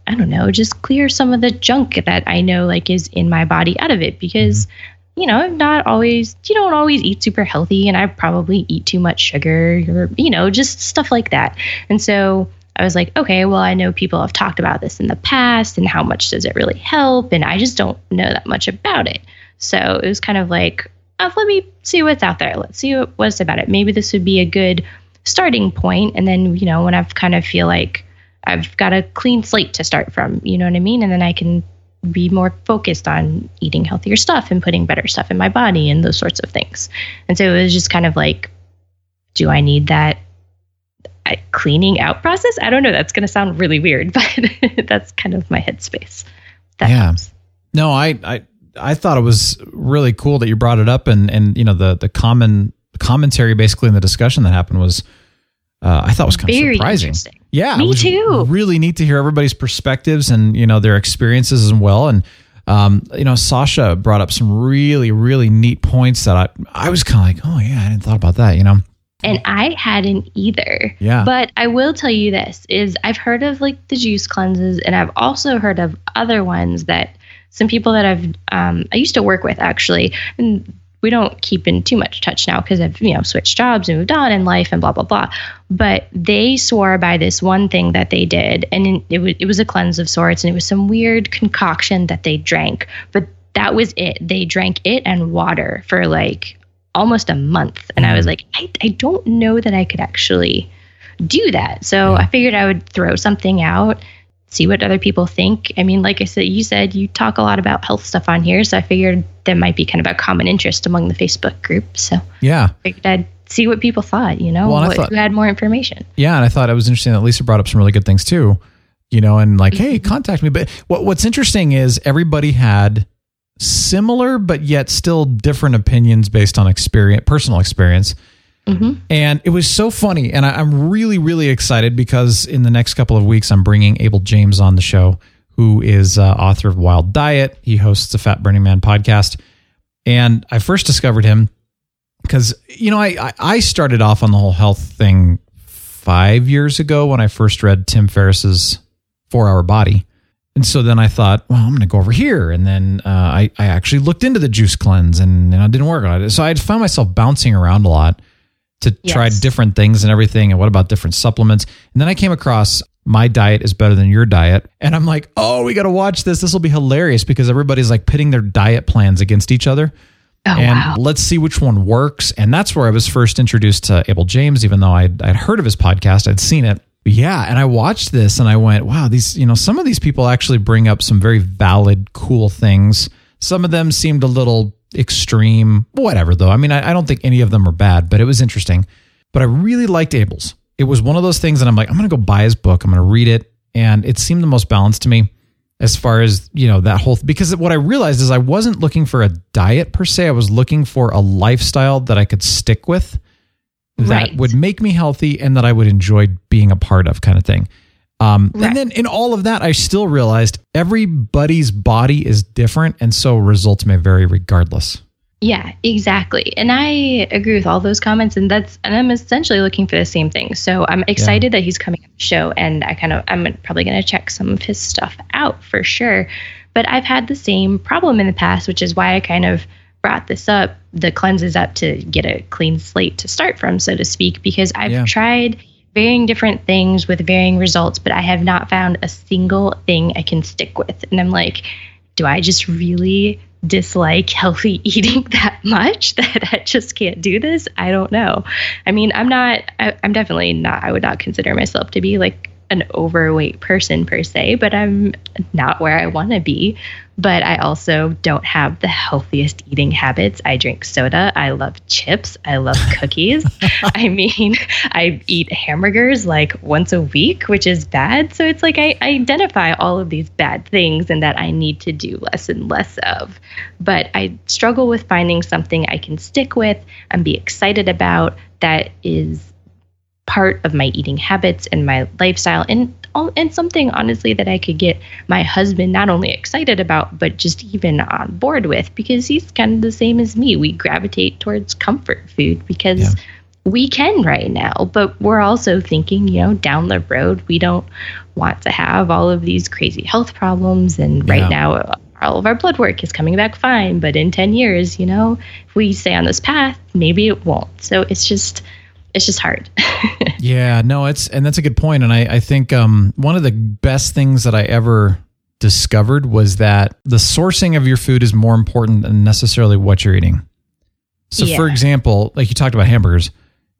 I don't know, just clear some of the junk that I know like is in my body out of it because mm-hmm. You know, I'm not always you don't always eat super healthy and I probably eat too much sugar or you know, just stuff like that. And so I was like, okay, well, I know people have talked about this in the past and how much does it really help and I just don't know that much about it. So it was kind of like, oh, let me see what's out there. Let's see what, what's about it. Maybe this would be a good starting point. And then, you know, when I've kind of feel like I've got a clean slate to start from, you know what I mean? And then I can be more focused on eating healthier stuff and putting better stuff in my body and those sorts of things. And so it was just kind of like, do I need that uh, cleaning out process? I don't know. That's going to sound really weird, but that's kind of my headspace. That Yeah. helps. No, I, I I thought it was really cool that you brought it up, and and you know the the common commentary basically in the discussion that happened was uh, I thought was kind Very of surprising. Yeah, Me too. Really neat to hear everybody's perspectives and you know their experiences as well, and um, you know Sasha brought up some really really neat points that I I was kind of like, oh yeah, I didn't thought about that, you know. and I hadn't either. Yeah. But I will tell you this is I've heard of like the juice cleanses and I've also heard of other ones that some people that I've um, I used to work with actually and we don't keep in too much touch now because I've you know switched jobs and moved on in life and blah blah blah. But they swore by this one thing that they did, and it was it was a cleanse of sorts, and it was some weird concoction that they drank. But that was it. They drank it and water for like almost a month, and I was mm. like, I I don't know that I could actually do that. So I figured I would throw something out, see what other people think. I mean, like I said, you said you talk a lot about health stuff on here, so I figured that might be kind of a common interest among the Facebook group. So Yeah, I figured I'd see what people thought, you know, Well, what, thought- who had more information. Yeah, and I thought it was interesting that Lisa brought up some really good things too. You know, and like, hey, mm-hmm. contact me. But what what's interesting is everybody had similar but yet still different opinions based on experience, personal experience. Mm-hmm. And it was so funny. And I, I'm really, really excited because in the next couple of weeks, I'm bringing Abel James on the show, who is uh, author of Wild Diet. He hosts the Fat Burning Man podcast. And I first discovered him because, you know, I, I, I started off on the whole health thing five years ago when I first read Tim Ferriss's Four Hour Body. And so then I thought, well, I'm going to go over here. And then uh, I, I actually looked into the juice cleanse and, and it didn't work on it. So I found myself bouncing around a lot to try different things and everything. And what about different supplements? And then I came across my diet is better than your diet. And I'm like, oh, we got to watch this. This will be hilarious because everybody's like pitting their diet plans against each other. Oh, and wow. let's see which one works. And that's where I was first introduced to Abel James, even though I'd, I'd heard of his podcast, I'd seen it. Yeah, and I watched this and I went, wow, these, you know, some of these people actually bring up some very valid, cool things. Some of them seemed a little extreme, whatever, though. I mean, I, I don't think any of them are bad, but it was interesting. But I really liked Abel's. It was one of those things, and I'm like, I'm going to go buy his book. I'm going to read it. And it seemed the most balanced to me as far as, you know, that whole, because what I realized is I wasn't looking for a diet per se. I was looking for a lifestyle that I could stick with that Right. would make me healthy and that I would enjoy being a part of, kind of thing. Um, Right. And then in all of that, I still realized everybody's body is different, and so results may vary regardless. Yeah, exactly. And I agree with all those comments and that's and I'm essentially looking for the same thing. So I'm excited that he's coming on the show and I kind of I'm probably going to check some of his stuff out for sure. But I've had the same problem in the past, which is why I kind of brought this up, the cleanses up to get a clean slate to start from, so to speak, because I've Yeah. tried varying different things with varying results, but I have not found a single thing I can stick with. And I'm like, do I just really dislike healthy eating that much that I just can't do this? I don't know. I mean, I'm not, I, I'm definitely not, I would not consider myself to be like an overweight person per se, but I'm not where I want to be. But I also don't have the healthiest eating habits. I drink soda. I love chips. I love cookies. I mean, I eat hamburgers like once a week, which is bad. So it's like I, I identify all of these bad things and that I need to do less and less of. But I struggle with finding something I can stick with and be excited about that is part of my eating habits and my lifestyle and and something honestly that I could get my husband not only excited about but just even on board with because he's kind of the same as me. We gravitate towards comfort food because Yeah. we can right now, but we're also thinking, you know, down the road we don't want to have all of these crazy health problems and right Yeah. now all of our blood work is coming back fine, but in 10 years, you know, if we stay on this path, maybe it won't. So it's just it's just hard. Yeah, no, it's and that's a good point. And I, I think um, one of the best things that I ever discovered was that the sourcing of your food is more important than necessarily what you're eating. So, for example, like you talked about hamburgers,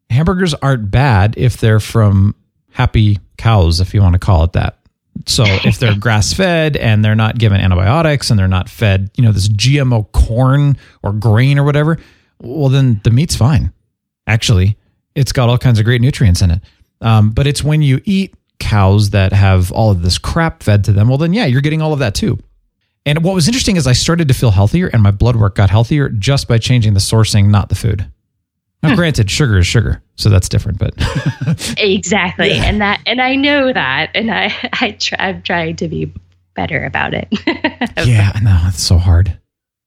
hamburgers aren't bad if they're from happy cows, if you want to call it that. So, if they're grass fed and they're not given antibiotics and they're not fed, you know, this GMO corn or grain or whatever, well, then the meat's fine. Actually, it's got all kinds of great nutrients in it. Um, but it's when you eat cows that have all of this crap fed to them, well, then yeah, you're getting all of that too. And what was interesting is I started to feel healthier and my blood work got healthier just by changing the sourcing, not the food. Now, granted, sugar is sugar, so that's different. But exactly. And that and I know that and I I try, I've tried to be better about it. yeah, know it's so hard.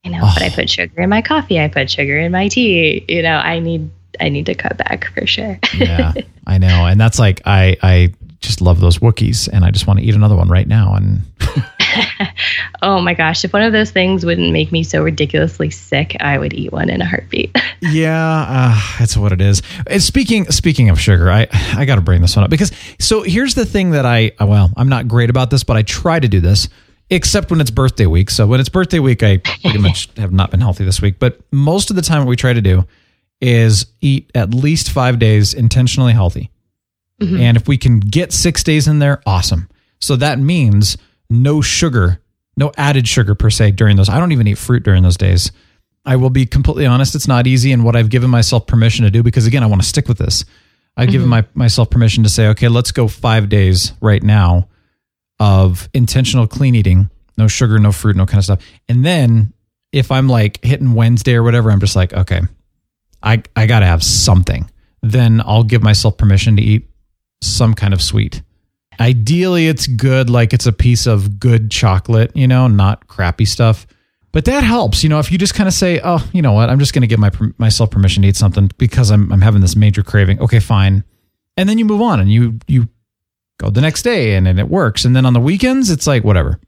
you know, but I put sugar in my coffee, I put sugar in my tea. You know, I need I need to cut back for sure. Yeah, I know, and that's like I I just love those Wookiees, and I just want to eat another one right now. And oh my gosh, if one of those things wouldn't make me so ridiculously sick, I would eat one in a heartbeat. Yeah, uh, that's what it is. And speaking speaking of sugar, I I got to bring this one up because so here's the thing that I well I'm not great about this, but I try to do this except when it's birthday week. So when it's birthday week, I pretty much have not been healthy this week. But most of the time, what we try to do is eat at least five days intentionally healthy, mm-hmm. and if we can get six days in there, awesome. So that means no sugar, no added sugar per se during those. I don't even eat fruit during those days. I will be completely honest, it's not easy. And what I've given myself permission to do, because again, I want to stick with this. I've given mm-hmm. my, myself permission to say, okay, let's go five days right now of intentional clean eating, no sugar, no fruit, no kind of stuff. And then if I'm like hitting Wednesday or whatever, I'm just like, okay, I, I got to have something. Then I'll give myself permission to eat some kind of sweet. Ideally, it's good, like it's a piece of good chocolate, you know, not crappy stuff. But that helps, you know, if you just kind of say, "Oh, you know what? I'm just going to give my myself permission to eat something because I'm I'm having this major craving." Okay, fine. And then you move on and you you go the next day and, and it works. And then on the weekends, it's like whatever.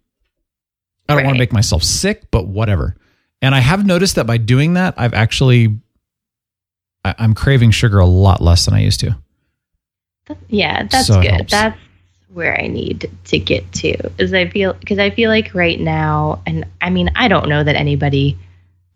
I don't want to make myself sick, but whatever. And I have noticed that by doing that, I've actually I, I'm craving sugar a lot less than I used to. yeah, that's So good. That's where I need to get to. Is I feel because I feel like right now, and I mean, I don't know that anybody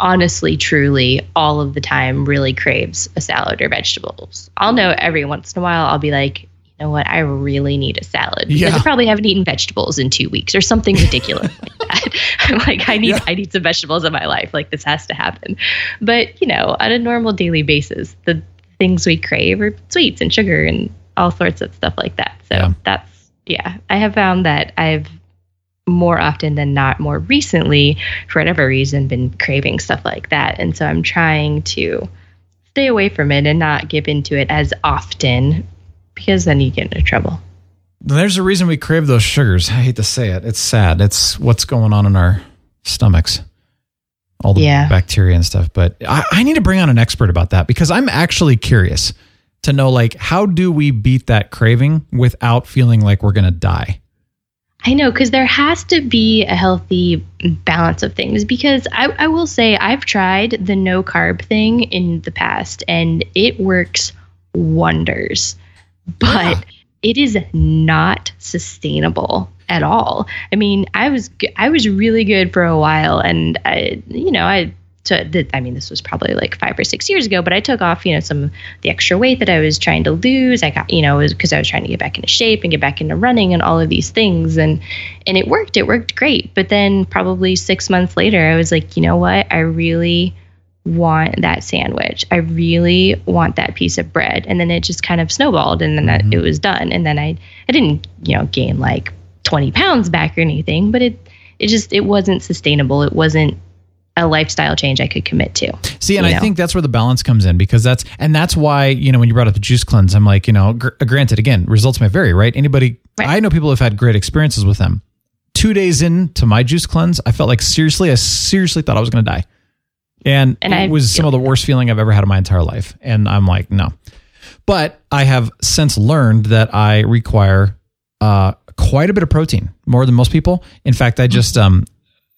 honestly, truly, all of the time really craves a salad or vegetables. I'll know every once in a while, I'll be like, you know what, I really need a salad because Yeah. I probably haven't eaten vegetables in two weeks or something ridiculous like that. I'm like, I need Yeah. I need some vegetables in my life. Like this has to happen. But you know, on a normal daily basis, the things we crave are sweets and sugar and all sorts of stuff like that. So Yeah. that's yeah. I have found that I've more often than not, more recently, for whatever reason, been craving stuff like that. And so I'm trying to stay away from it and not give into it as often because then you get into trouble. There's a reason we crave those sugars. I hate to say it. It's sad. It's what's going on in our stomachs. All the Yeah. bacteria and stuff. But I, I need to bring on an expert about that because I'm actually curious to know like how do we beat that craving without feeling like we're gonna die? I know, because there has to be a healthy balance of things. Because I, I will say, I've tried the no carb thing in the past and it works wonders, but Yeah. it is not sustainable at all. I mean, I was I was really good for a while, and I, you know, I. took I mean, this was probably like five or six years ago, but I took off, you know, some the extra weight that I was trying to lose. I got, you know, because I was trying to get back into shape and get back into running and all of these things, and and it worked. It worked great. But then probably six months later, I was like, you know what? I really want that sandwich. I really want that piece of bread. And then it just kind of snowballed, and then that, mm-hmm. it was done. And then I I didn't, you know, gain like 20 pounds back or anything, but it it just it wasn't sustainable. It wasn't a lifestyle change I could commit to. See, and I know? think that's where the balance comes in because that's and that's why you know when you brought up the juice cleanse, I'm like, you know, gr- uh, granted, again, results may vary, right? Anybody, Right. I know people who've had great experiences with them. Two days into my juice cleanse, I felt like seriously, I seriously thought I was going to die, and, And it I was some of the worst feeling I've ever had in my entire life. And I'm like, no, but I have since learned that I require uh, quite a bit of protein, more than most people. In fact, I just um,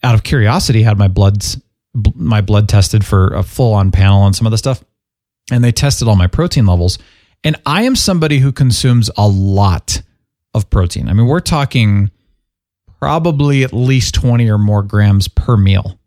out of curiosity had my bloods bl- my blood tested for a full on panel on some of the stuff, and they tested all my protein levels. And I am somebody who consumes a lot of protein. I mean, we're talking probably at least twenty or more grams per meal,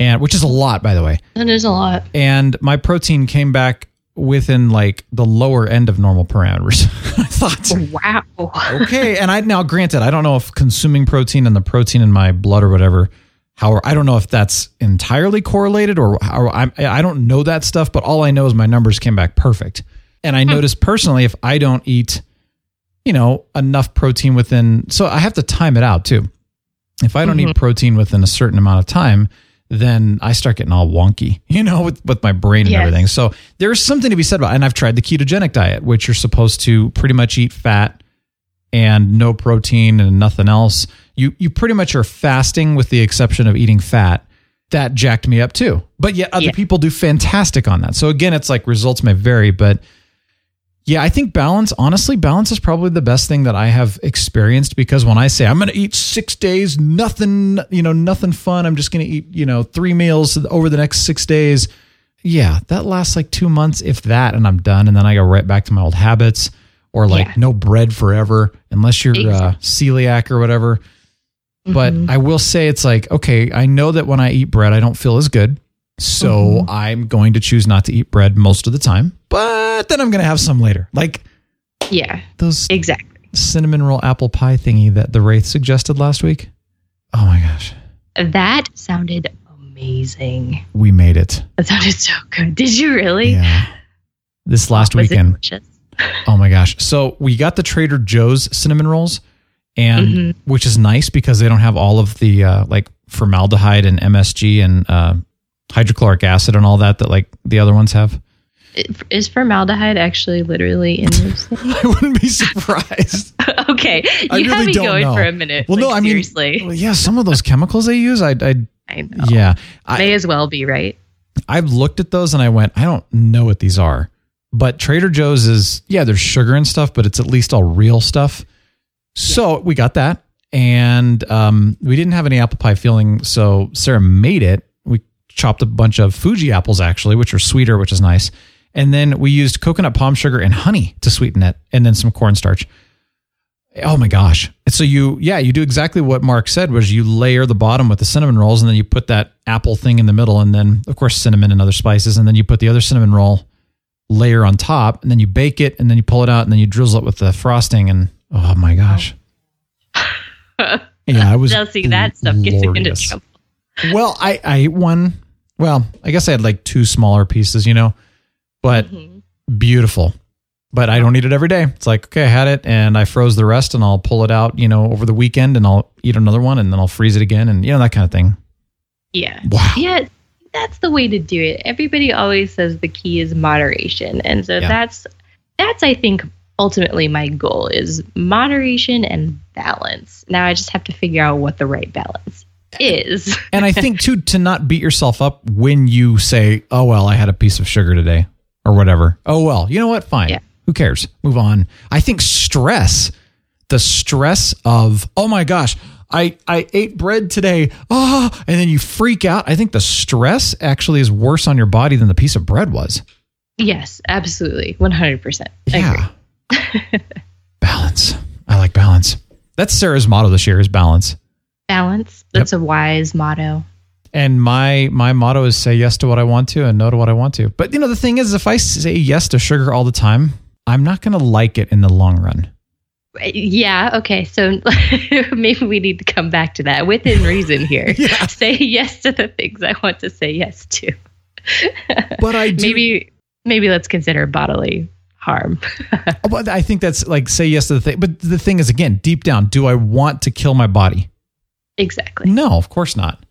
and which is a lot, by the way That is a lot. and my protein came back within like the lower end of normal parameters. I thought, Wow. okay. And I now, granted, I don't know if consuming protein and the protein in my blood or whatever, how I don't know if that's entirely correlated or how I I don't know that stuff. But all I know is my numbers came back perfect. And I hmm. noticed personally, if I don't eat, you know, enough protein within, so I have to time it out too. If I don't eat mm-hmm. protein within a certain amount of time, then I start getting all wonky, you know, with, with my brain and Yes. everything. So there's something to be said about, and I've tried the ketogenic diet, which you're supposed to pretty much eat fat and no protein and nothing else. You you pretty much are fasting with the exception of eating fat. That jacked me up too. But yet other Yeah. people do fantastic on that. So again, it's like results may vary, but yeah, I think balance, honestly, balance is probably the best thing that I have experienced because when I say I'm going to eat six days, nothing, you know, nothing fun, I'm just going to eat, you know, three meals over the next six days. Yeah, that lasts like two months, if that, and I'm done. And then I go right back to my old habits or like Yeah. no bread forever unless you're uh, celiac or whatever. But Mm-hmm. I will say it's like, okay, I know that when I eat bread, I don't feel as good. So Mm-hmm. I'm going to choose not to eat bread most of the time, but then I'm going to have some later. Like Yeah, those exactly. cinnamon roll apple pie thingy that the Wraith suggested last week. Oh my gosh. That sounded amazing. We made it. That sounded so good. Did you really? Yeah. This last Was weekend. Oh my gosh. So we got the Trader Joe's cinnamon rolls and Mm-hmm. which is nice because they don't have all of the uh, like formaldehyde and MSG and uh, hydrochloric acid and all that that like the other ones have. Is formaldehyde actually literally in those things? I wouldn't be surprised. okay, you I had really me going know. for a minute. Well, no, I mean, seriously, well, yeah, some of those chemicals they use, I, I I know. yeah, I, May as well be right. I've looked at those and I went, I don't know what these are. But Trader Joe's is, yeah, there's sugar and stuff, but it's at least all real stuff. So we got that. And um, we didn't have any apple pie filling. So Sarah made it. Chopped a bunch of Fuji apples, actually, which are sweeter, which is nice. And then we used coconut palm sugar and honey to sweeten it, and then some cornstarch. Oh my gosh. And so you, yeah, you do exactly what Mark said was you layer the bottom with the cinnamon rolls and then you put that apple thing in the middle and then of course cinnamon and other spices. And then you put the other cinnamon roll layer on top, and then you bake it, and then you pull it out, and then you drizzle it with the frosting, and oh my gosh. Yeah, I was. See, that stuff gets you into glorious. trouble. Well, I I ate one. Well, I guess I had like two smaller pieces, you know, but Mm-hmm. beautiful. But I don't eat it every day. It's like okay, I had it, and I froze the rest, and I'll pull it out, you know, over the weekend, and I'll eat another one, and then I'll freeze it again, and you know that kind of thing. Yeah. Wow. Yeah. That's the way to do it. Everybody always says the key is moderation. And so Yeah. that's that's I think ultimately my goal is moderation and balance. Now I just have to figure out what the right balance is. And I think too to not beat yourself up when you say, "Oh well, I had a piece of sugar today," or whatever. Oh well, you know what? Fine. Yeah. Who cares? Move on. I think stress, the stress of, "Oh my gosh, I I ate bread today," oh, and then you freak out. I think the stress actually is worse on your body than the piece of bread was. yes, absolutely. 100%. I agree. Yeah. balance. I like balance. That's Sarah's motto this year is balance. Balance. That's a wise motto. And my my motto is say yes to what I want to and no to what I want to. But you know the thing is if I say yes to sugar all the time, I'm not going to like it in the long run. Yeah. Okay. So maybe we need to come back to that within reason here. Yeah. Say yes to the things I want to say yes to. But I do maybe maybe let's consider bodily harm. but I think that's like say yes to the thing. But the thing is again, deep down, do I want to kill my body? Exactly. No, of course not.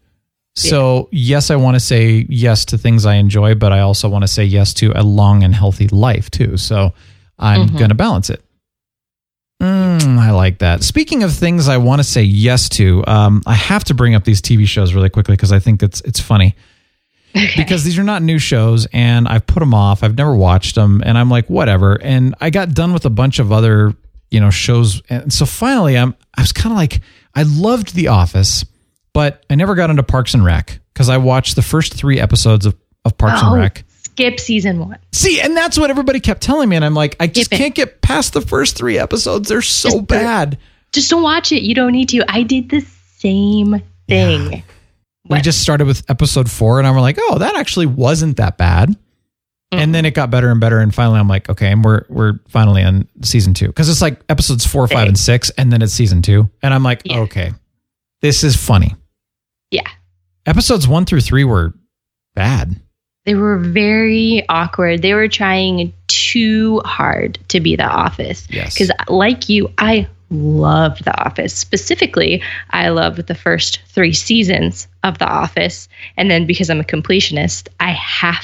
So, yes, I want to say yes to things I enjoy, but I also want to say yes to a long and healthy life too. So, I'm going to balance it. Mm, I like that. Speaking of things I want to say yes to, um, I have to bring up these TV shows really quickly because I think it's it's funny. Because these are not new shows, and I've put them off. I've never watched them, and I'm like, whatever. And I got done with a bunch of other, you know, shows, and so finally, I'm I was kind of like, I loved The Office, but I never got into Parks and Rec because I watched the first three episodes of of Parks Oh, and Rec. skip season one. See, and that's what everybody kept telling me, and I'm like, I just can't get past the first three episodes. They're so Just- bad. Just don't watch it. You don't need to. I did the same thing. we just started with episode four and I'm like, oh, that actually wasn't that bad. And then it got better and better. And finally I'm like, okay, and we're we're finally on season two. Because it's like episodes four, five, and six, and then it's season two. And I'm like, Yeah. okay, this is funny. Yeah. Episodes one through three were bad. They were very awkward. They were trying too hard to be The Office. Yes. Because, like you, I loved The Office. Specifically, I loved the first three seasons of The Office. And then because I'm a completionist, I have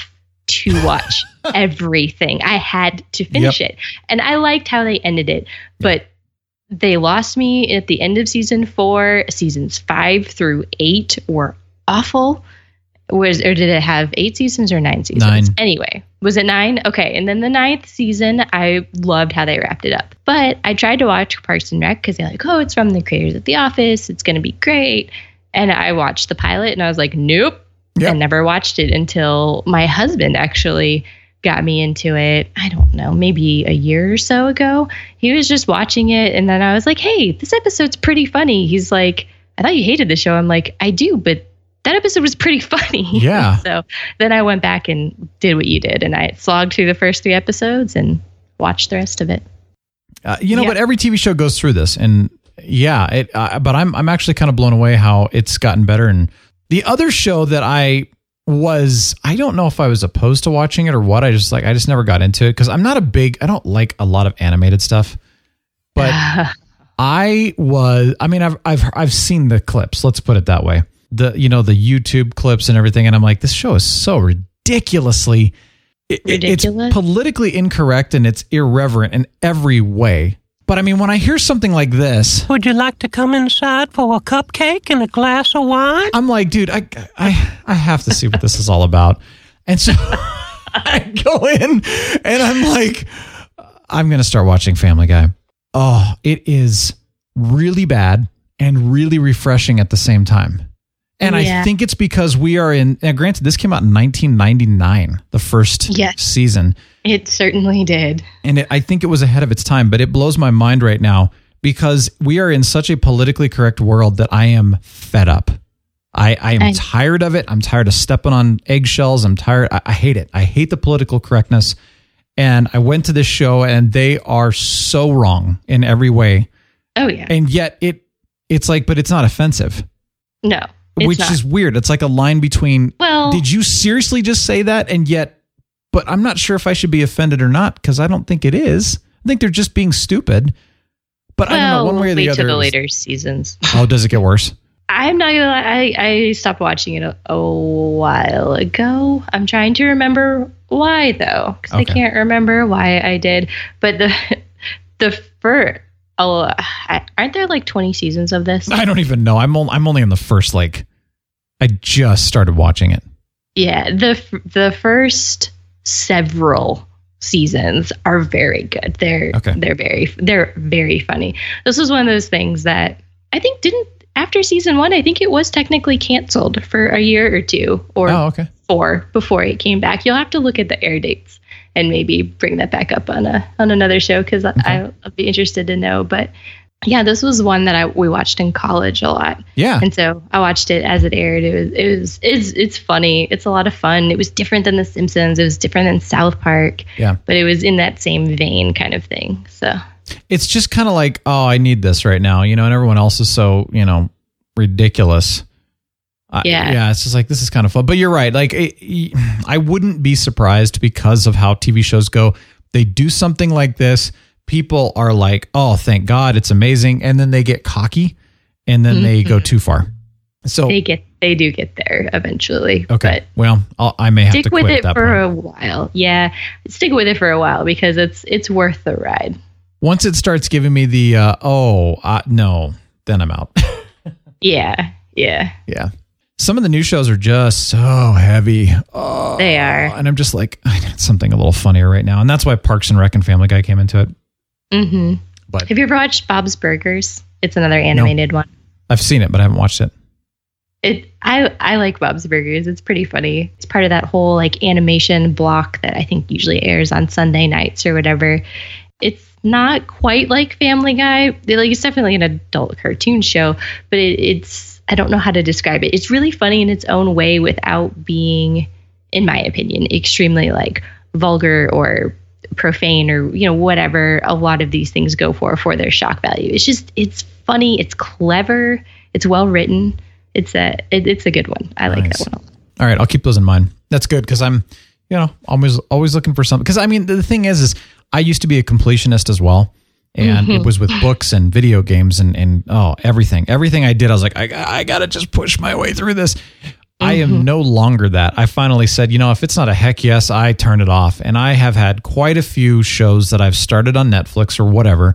to watch everything. I had to finish it. And I liked how they ended it. But they lost me at the end of season four. Seasons five through eight were awful. Was or did it have eight seasons or nine seasons? Nine. Anyway, was it nine? Okay, and then the ninth season, I loved how they wrapped it up. But I tried to watch Parks and Rec because they're like, oh, it's from the creators of The Office. It's going to be great. And I watched the pilot, and I was like, nope. Yep. I never watched it until my husband actually got me into it. I don't know, maybe a year or so ago. He was just watching it, and then I was like, hey, this episode's pretty funny. He's like, I thought you hated the show. I'm like, I do, but that episode was pretty funny. Yeah. so then I went back and did what you did, and I slogged through the first three episodes and watched the rest of it. Uh, you know, Yeah. but every TV show goes through this, and yeah, it. Uh, but I'm I'm actually kind of blown away how it's gotten better. And the other show that I was, I don't know if I was opposed to watching it or what. I just like I just never got into it because I'm not a big. I don't like a lot of animated stuff, but I was. I mean, I've I've I've seen the clips. Let's put it that way. The you know the YouTube clips and everything, and I'm like, this show is so ridiculously. it- it- Ridiculous? It's politically incorrect and it's irreverent in every way. But I mean, when I hear something like this, Would you like to come inside for a cupcake and a glass of wine? I'm like, dude, I I I have to see what this is all about. And so I go in and I'm like, I'm gonna start watching Family Guy. Oh, it is really bad and really refreshing at the same time. And I think it's because we are in. Now, granted, this came out in 1999, the first Yes. season, It certainly did. and it, I think it was ahead of its time. But it blows my mind right now because we are in such a politically correct world that I am fed up. I, I am I- tired of it. I'm tired of stepping on eggshells. I'm tired. I, I hate it. I hate the political correctness. and I went to this show and they are so wrong in every way. Oh yeah. And yet it it's like but it's not offensive. No. It's which not. is weird. It's like a line between well did you seriously just say that and yet but I'm not sure if I should be offended or not because I don't think it is. I think they're just being stupid. But I don't know well, one way or the other. till the later seasons. Oh, does it get worse? I'm not gonna lie. I, I stopped watching it a, a while ago. I'm trying to remember why though, because I can't remember why I did. But the the first, oh, aren't there like 20 seasons of this? I don't even know. I'm on, I'm only on the first like I just started watching it. Yeah, the the first several seasons are very good. They're Okay. they're very they're very funny. This was one of those things that I think didn't after season 1, I think it was technically canceled for a year or two or Oh, okay. four before it came back. You'll have to look at the air dates and maybe bring that back up on a on another show because I I'll be interested to know. But yeah, this was one that I we watched in college a lot. Yeah. And so I watched it as it aired. It was it was it's it's funny. It's a lot of fun. It was different than The Simpsons. It was different than South Park. Yeah. But it was in that same vein kind of thing. So It's just kind of like, oh, I need this right now, you know, and everyone else is so, you know, ridiculous. I- Yeah. yeah, it's just like this is kind of fun. But you're right. Like, it, I wouldn't be surprised because of how TV shows go. They do something like this. People are like, oh, thank God, it's amazing. And then they get cocky and then they go too far. So, Mm-hmm. they get they do get there eventually. okay. Well, I'll, I may have Stick to with quit it that for point. a while. Yeah. Stick with it for a while because it's it's worth the ride. Once it starts giving me the, uh, oh, uh, no, then I'm out. Yeah. Yeah. yeah. Some of the new shows are just so heavy. Oh, They are. and I'm just like, I need something a little funnier right now. And that's why Parks and Rec and Family Guy came into it. Mm-hmm. But Have you ever watched Bob's Burgers? It's another animated one. I've seen it, but I haven't watched it. It I I like Bob's Burgers. It's pretty funny. It's part of that whole like animation block that I think usually airs on Sunday nights or whatever. It's not quite like Family Guy. Like it's definitely an adult cartoon show, but it, it's I don't know how to describe it. It's really funny in its own way without being, in my opinion, extremely like vulgar or profane or you know whatever a lot of these things go for for their shock value. It's just it's funny, it's clever, it's well written. It's a it, it's a good one. I like Nice. that one. All right, I'll keep those in mind. That's good because I'm, you know, always always looking for something. Because I mean, the thing is, is I used to be a completionist as well, and it mm-hmm. was with books and video games and and oh everything, everything I did. I was like, I I gotta just push my way through this. I am mm-hmm. no longer that. I finally said, you know, if it's not a heck yes, I turn it off. And I have had quite a few shows that I've started on Netflix or whatever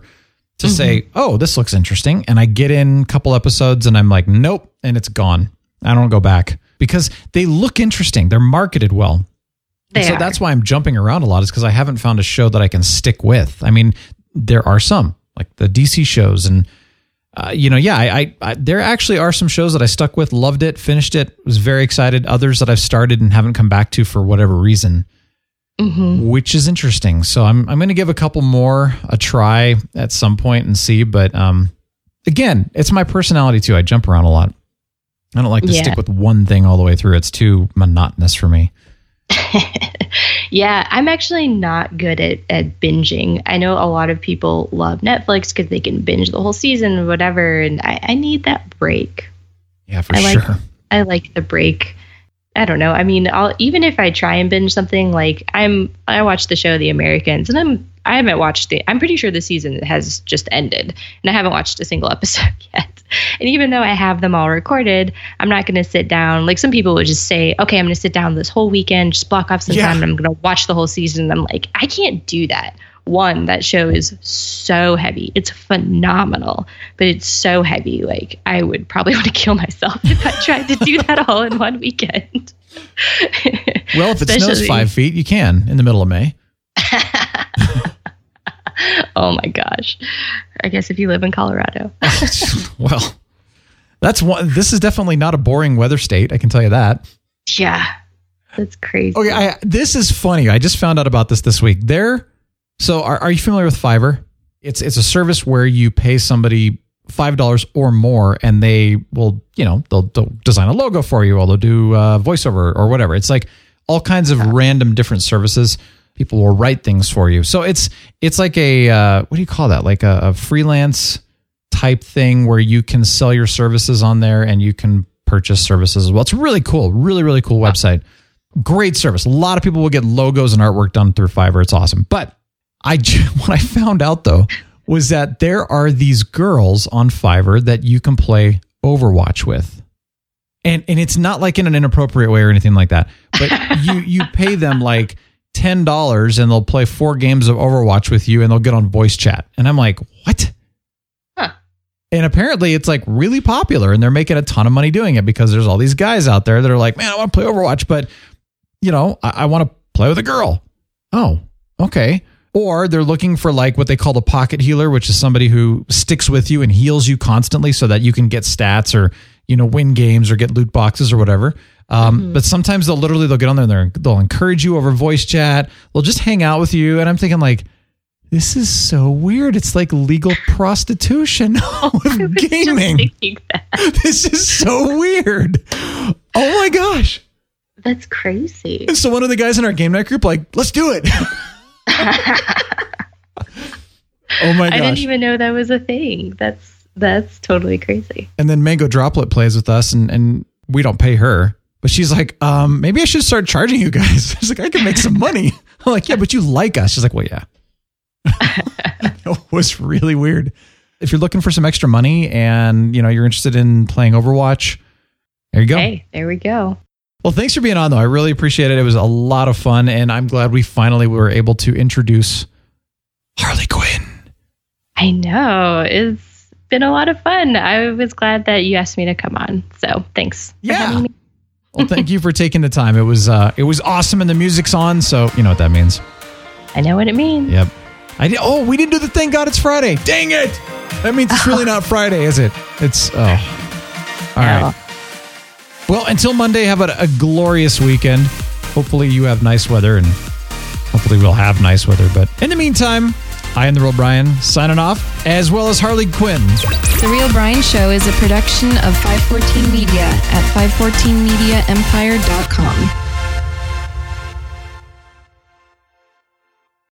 to say, mm-hmm. oh, this looks interesting. And I get in a couple episodes and I'm like, nope. And it's gone. I don't go back because they look interesting. They're marketed well. So that's why I'm jumping around a lot is because I haven't found a show that I can stick with. I mean, there are some like the DC shows and uh, you know, yeah, I, I, I there actually are some shows that I stuck with, loved it, finished it, was very excited. Others that I've started and haven't come back to for whatever reason, Mm-hmm. which is interesting. So I'm I'm going to give a couple more a try at some point and see. But um, again, it's my personality too. I jump around a lot. I don't like to Yeah. stick with one thing all the way through. It's too monotonous for me. Yeah, I'm actually not good at, at binging. I know a lot of people love Netflix because they can binge the whole season or whatever, and I, I need that break. Yeah, for I like sure. I like the break. I don't know. I mean, I'll even if I try and binge something like I'm I watched the show The Americans and I'm I haven't watched the I'm pretty sure the season has just ended and I haven't watched a single episode yet. And even though I have them all recorded, I'm not going to sit down like some people would just say, "Okay, I'm going to sit down this whole weekend, just block off some Yeah. time and I'm going to watch the whole season." I'm like, I can't do that. One, that show is so heavy. It's phenomenal, but it's so heavy. Like I would probably want to kill myself if I tried to do that all in one weekend. Well, if it snows five feet, you can in the middle of May. Oh my gosh. I guess if you live in Colorado. well, that's one. This is definitely not a boring weather state. I can tell you that. yeah. That's crazy. Okay, I, this is funny. I just found out about this this week. There. So, are, are you familiar with Fiverr? It's it's a service where you pay somebody five dollars or more, and they will, you know, they'll, they'll design a logo for you, or they'll do uh, voiceover or whatever. It's like all kinds of random different services. People will write things for you. So it's it's like a uh, what do you call that? Like a, a freelance type thing where you can sell your services on there and you can purchase services as well. It's really cool. Really really cool website. Great service. A lot of people will get logos and artwork done through Fiverr. It's awesome. But I what I found out though was that there are these girls on Fiverr that you can play Overwatch with. And and it's not like in an inappropriate way or anything like that. But you you pay them like ten dollars and they'll play four games of Overwatch with you and they'll get on voice chat. And I'm like, what? Huh. And apparently it's like really popular and they're making a ton of money doing it because there's all these guys out there that are like, man, I want to play Overwatch, but you know, I, I want to play with a girl. Oh, okay. Or they're looking for like what they call the pocket healer, which is somebody who sticks with you and heals you constantly so that you can get stats or, you know, win games or get loot boxes or whatever. Um, But sometimes they'll literally, they'll get on there and they'll encourage you over voice chat. They'll just hang out with you. And I'm thinking like, this is so weird. It's like legal prostitution with gaming. This is so weird. Oh my gosh. That's crazy. And so one of the guys in our game night group, like, let's do it. oh my I didn't even know that was a thing. That's that's totally crazy. and then Mango Droplet plays with us and, and we don't pay her. But she's like, um, maybe I should start charging you guys. She's like, I can make some money. I'm like, yeah, but you like us. She's like, well, yeah. it was really weird. If you're looking for some extra money and you know you're interested in playing Overwatch, there you go. Hey, there we go. Well, thanks for being on, though. I really appreciate it. It was a lot of fun, and I'm glad we finally were able to introduce Harley Quinn. I know. It's been a lot of fun. I was glad that you asked me to come on. So thanks. for Yeah. having me. Well, thank you for taking the time. It was uh, it was awesome, and the music's on, so you know what that means. I know what it means. Yep. I did. Oh, we didn't do the thank God it's Friday. Dang it! That means it's really not Friday, is it? It's oh. All right. Well, until Monday, have a, a glorious weekend. Hopefully, you have nice weather, and hopefully, we'll have nice weather. But in the meantime, I am the real Brian signing off, as well as Harley Quinn. The Real Brian Show is a production of 514 Media at 514mediaempire.com.